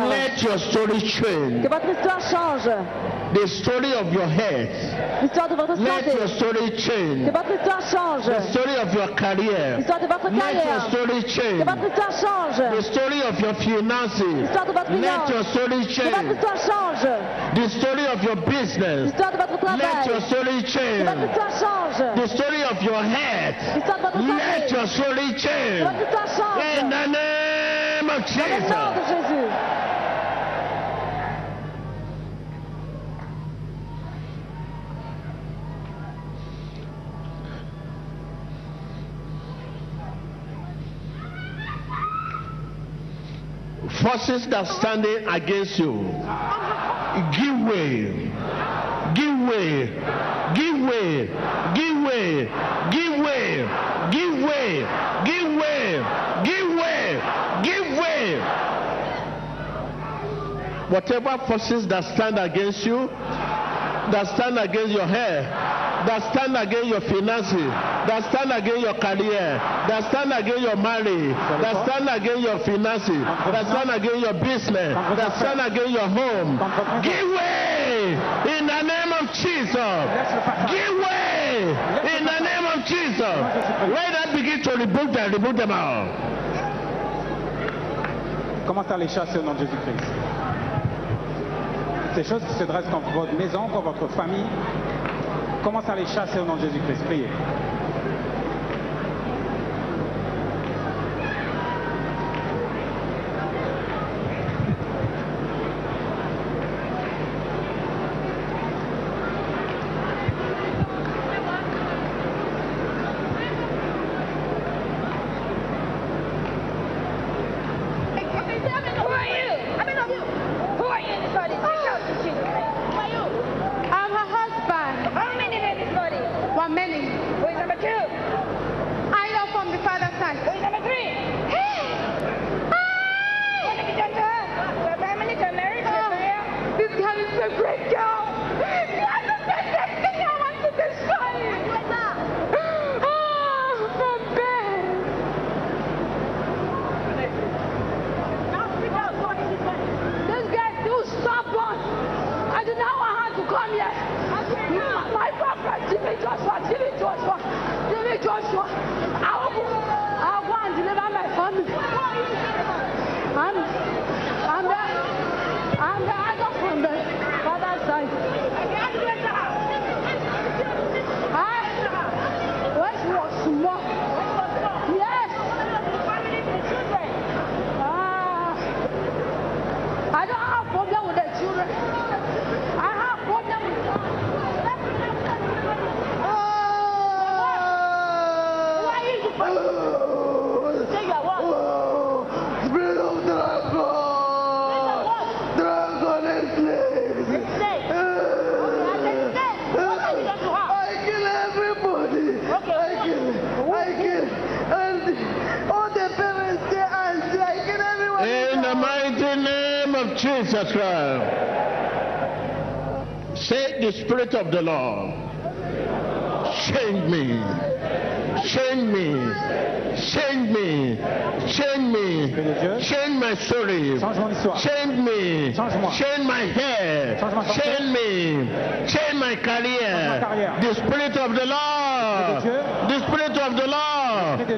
Let your story Que change. votre histoire change. The story of your head. L'histoire de votre Let santé. your story Que change. votre histoire change. The story of your career. L'histoire de votre Let your carrière. story Que change. votre histoire change. The story of your finances. L'histoire de votre Let finance. your story Que votre change. histoire change. The story of your business. L'histoire de votre Let travail. your story Que votre change. histoire change. The story of your head. L'histoire de votre Let santé. your story Que change. votre histoire change. In the name of Dans le nom de Jésus. Forces that standing against you. Give way. Give way. Give way. Give way. Give way. Give way. Give way. Give way. Give way. Whatever forces that stand against you that stand against your hair, that stand against your finances, that stand against your career, that stand against your marriage, that stand against your finances, that stand against your business, that stand against your home. Give way in the name of Jesus. Give way in the name of Jesus. Let that begin to rebuke them, rebuke them out. Commence à les chasser au nom de Jésus-Christ. Ces choses qui se dressent contre votre maison, contre votre famille, commence à les chasser au nom de Jésus-Christ? Priez.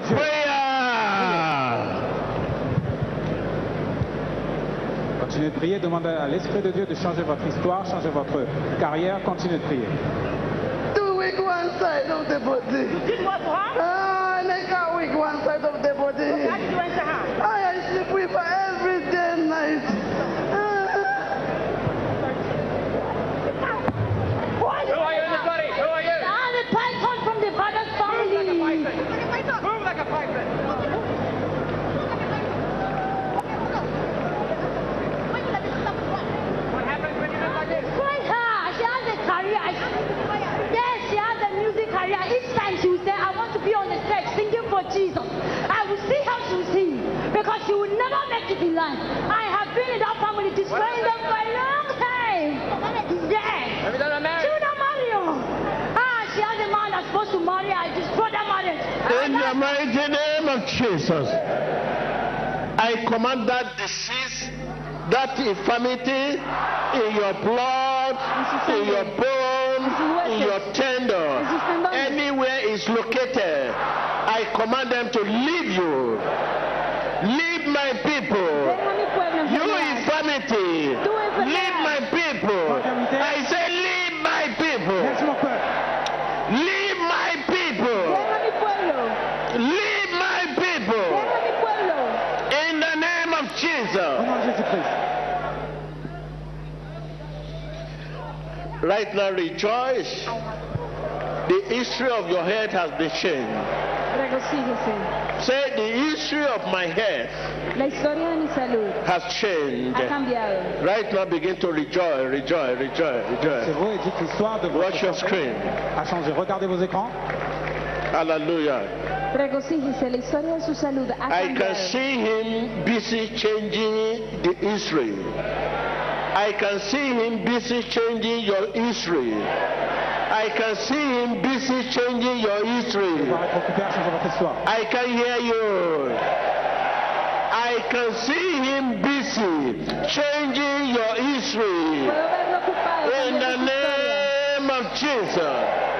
Continue. Continuez de prier, demandez à l'Esprit de Dieu de changer votre histoire, changer votre carrière. Continuez de prier. To weak one side of the body. Did what for her? Ah, and I can't weak one side of the body. What did you answer her? Because she will never make it in life. I have been in that family destroying them for a long time. Yes. Have you done a She marriage? will not marry you. Ah, she has a man that's supposed to marry her. I destroy that marriage. In the mighty name of Jesus, I command that disease, that infirmity in your blood, in your bones, in your tendon, anywhere is located. I command them to leave you. Leave my people. Deja mi pueblo You infirmity, leave my people. I say, leave my people. Laisse mon peuple. Leave my people. Deja mi pueblo. Leave my people. Deja mi pueblo. In the name of Jesus. nom de Jésus-Christ. Right now, rejoice. The history of your head has been changed. Regocíjese. Say, the history of my head La historia de mi salud has changed. ha cambiado. Right now, begin to rejoice, rejoice, rejoice, C'est rejoice. vous et dites l'histoire de votre Watch your screen. a changé. Regardez vos écrans. Hallelujah. Regocíjese. La historia de su salud ha I can cambiado. see him busy changing the history. I can see him busy changing your history. I can see him busy changing your history. Vous être occupé à changer votre histoire. I can hear you. I can see him busy changing your history. Puedo verlo ocupado In the name of Jesus.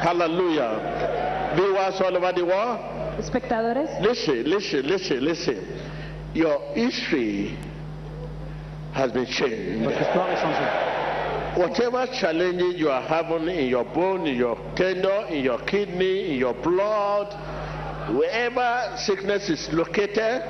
Hallelujah. Viewers all over the world, Espectadores, listen, listen, listen, listen. Your history has been changed. Whatever challenges you are having in your bone, in your tendon, in your kidney, in your blood, wherever sickness is located,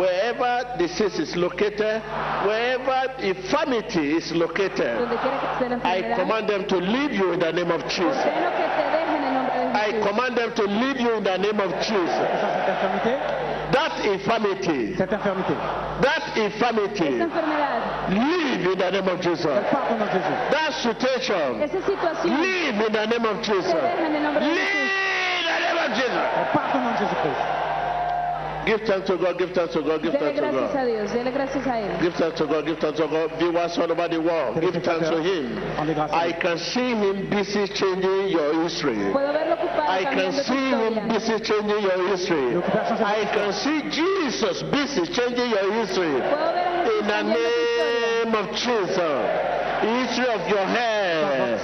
wherever disease is located, wherever infirmity is located, donde quiera que esté la I command them to leave you in the name of Jesus. ordeno que te dejen en el nombre de I command them to leave you in the name of Jesus. Ça, cette That infirmity, cette infirmité, that Esta infirmity, enfermedad, leave in the name of Jesus. elle part au nom de Jésus. That situation, esa situación, leave in the name of Jesus. se deja en el nombre de Leave in the name of Jesus. Elle part to God. Give thanks to God, give thanks to God, give Dele thanks to gracias a God. Dios, dele gracias a Él. Give thanks to God, give thanks to God. Viewers all over the world, give thanks to Him. Rendez grâce à I lui. can see Him busy changing your history. Puedo verlo ocupado I can see Him historia. busy changing your history. I can see Jesus busy changing your history. Puedo ver a Jesús In the cambiando tu historia. name of Jesus. History of your hair.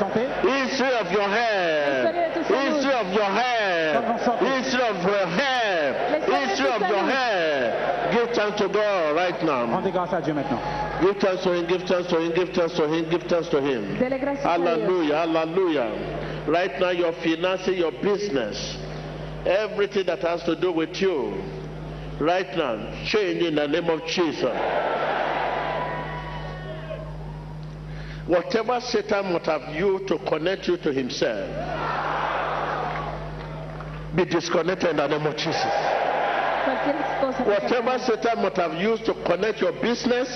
History of your hair. History of your hair. History of your hair. History of your hair. Give thanks to God right now. Rendez grâce à Dieu maintenant. Give thanks to Him. Give thanks to Him. Give thanks to Him. Give thanks to Him. Dele gracias. Hallelujah, hallelujah. Right now, your financing, your business, everything that has to do with you, right now, change in the name of Jesus. Whatever Satan would have you to connect you to himself, be disconnected in the name of Jesus. Cualquier cosa que Whatever Satan might have used to connect your business,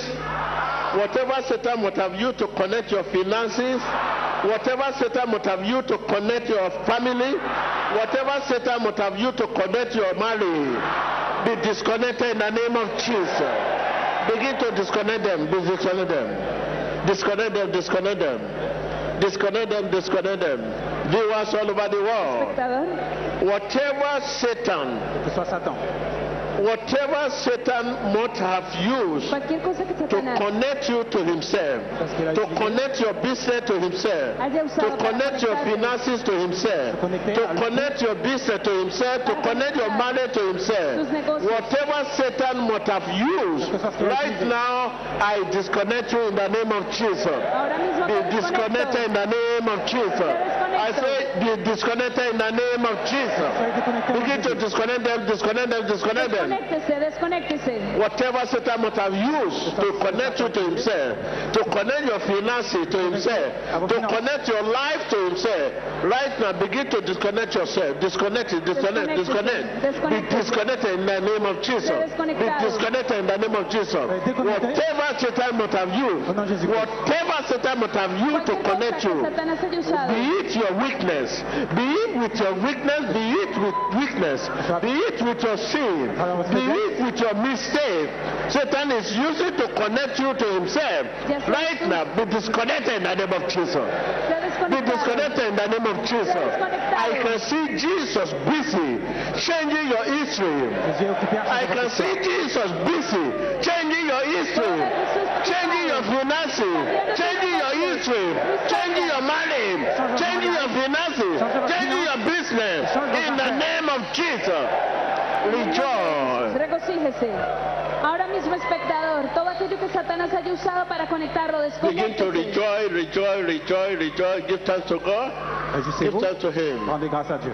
whatever Satan might have used to connect your finances, whatever Satan might have used to connect your family, whatever Satan might have used to connect your marriage, be disconnected in the name of Jesus. Begin to disconnect them, be disconnect them. Disconnect them, disconnect them. Disconnect them, disconnect them. Viewers all over the world. espectador, Whatever Satan Que ce soit Satan Whatever Satan might have used Cualquier cosa que to connect you to himself, to connect your business to himself, to connect your finances to himself, to connect your business to himself, to connect your money to himself. Whatever Satan might have used, Las cosas que él right now I disconnect you in the name of Jesus. Ahora mismo Be disconnected in the name of Jesus. I say be disconnected in the name of Jesus. Soyez déconnectés au nom de Begin to disconnect them, disconnect them, disconnect them. Desconéctese, desconéctese. Whatever Satan might have used to connect you to himself, to connect your finances to himself, to connect your life to himself, right now begin to disconnect yourself. Disconnect it, disconnect, disconnect. Be disconnected in the name of Jesus. Be disconnected in the name of Jesus. Whatever Satan might have used, oh, whatever Satan might have used to connect que you, Satanás haya usado. be it your weakness, be it with your weakness, be it with weakness, be it with your sin, be it with your mistake. Satan is using to connect you to himself. Right now, be disconnected in the name of Jesus. Be disconnected in the name of Jesus. I can see Jesus busy changing your history. Jésus est occupé à I can see Jesus busy changing your history, changing your finances, changing your history, changing your money, changing your finances, changing your business. In the name of Jesus, rejoice. Ahora mismo, espectador, todo aquello que Satanás haya usado para conectarlo, Begin to desconéctese. rejoice, rejoice, rejoice, rejoice. Give thanks to God. Give Réjouissez-vous. thanks to Him. Rendez grâce à Dieu.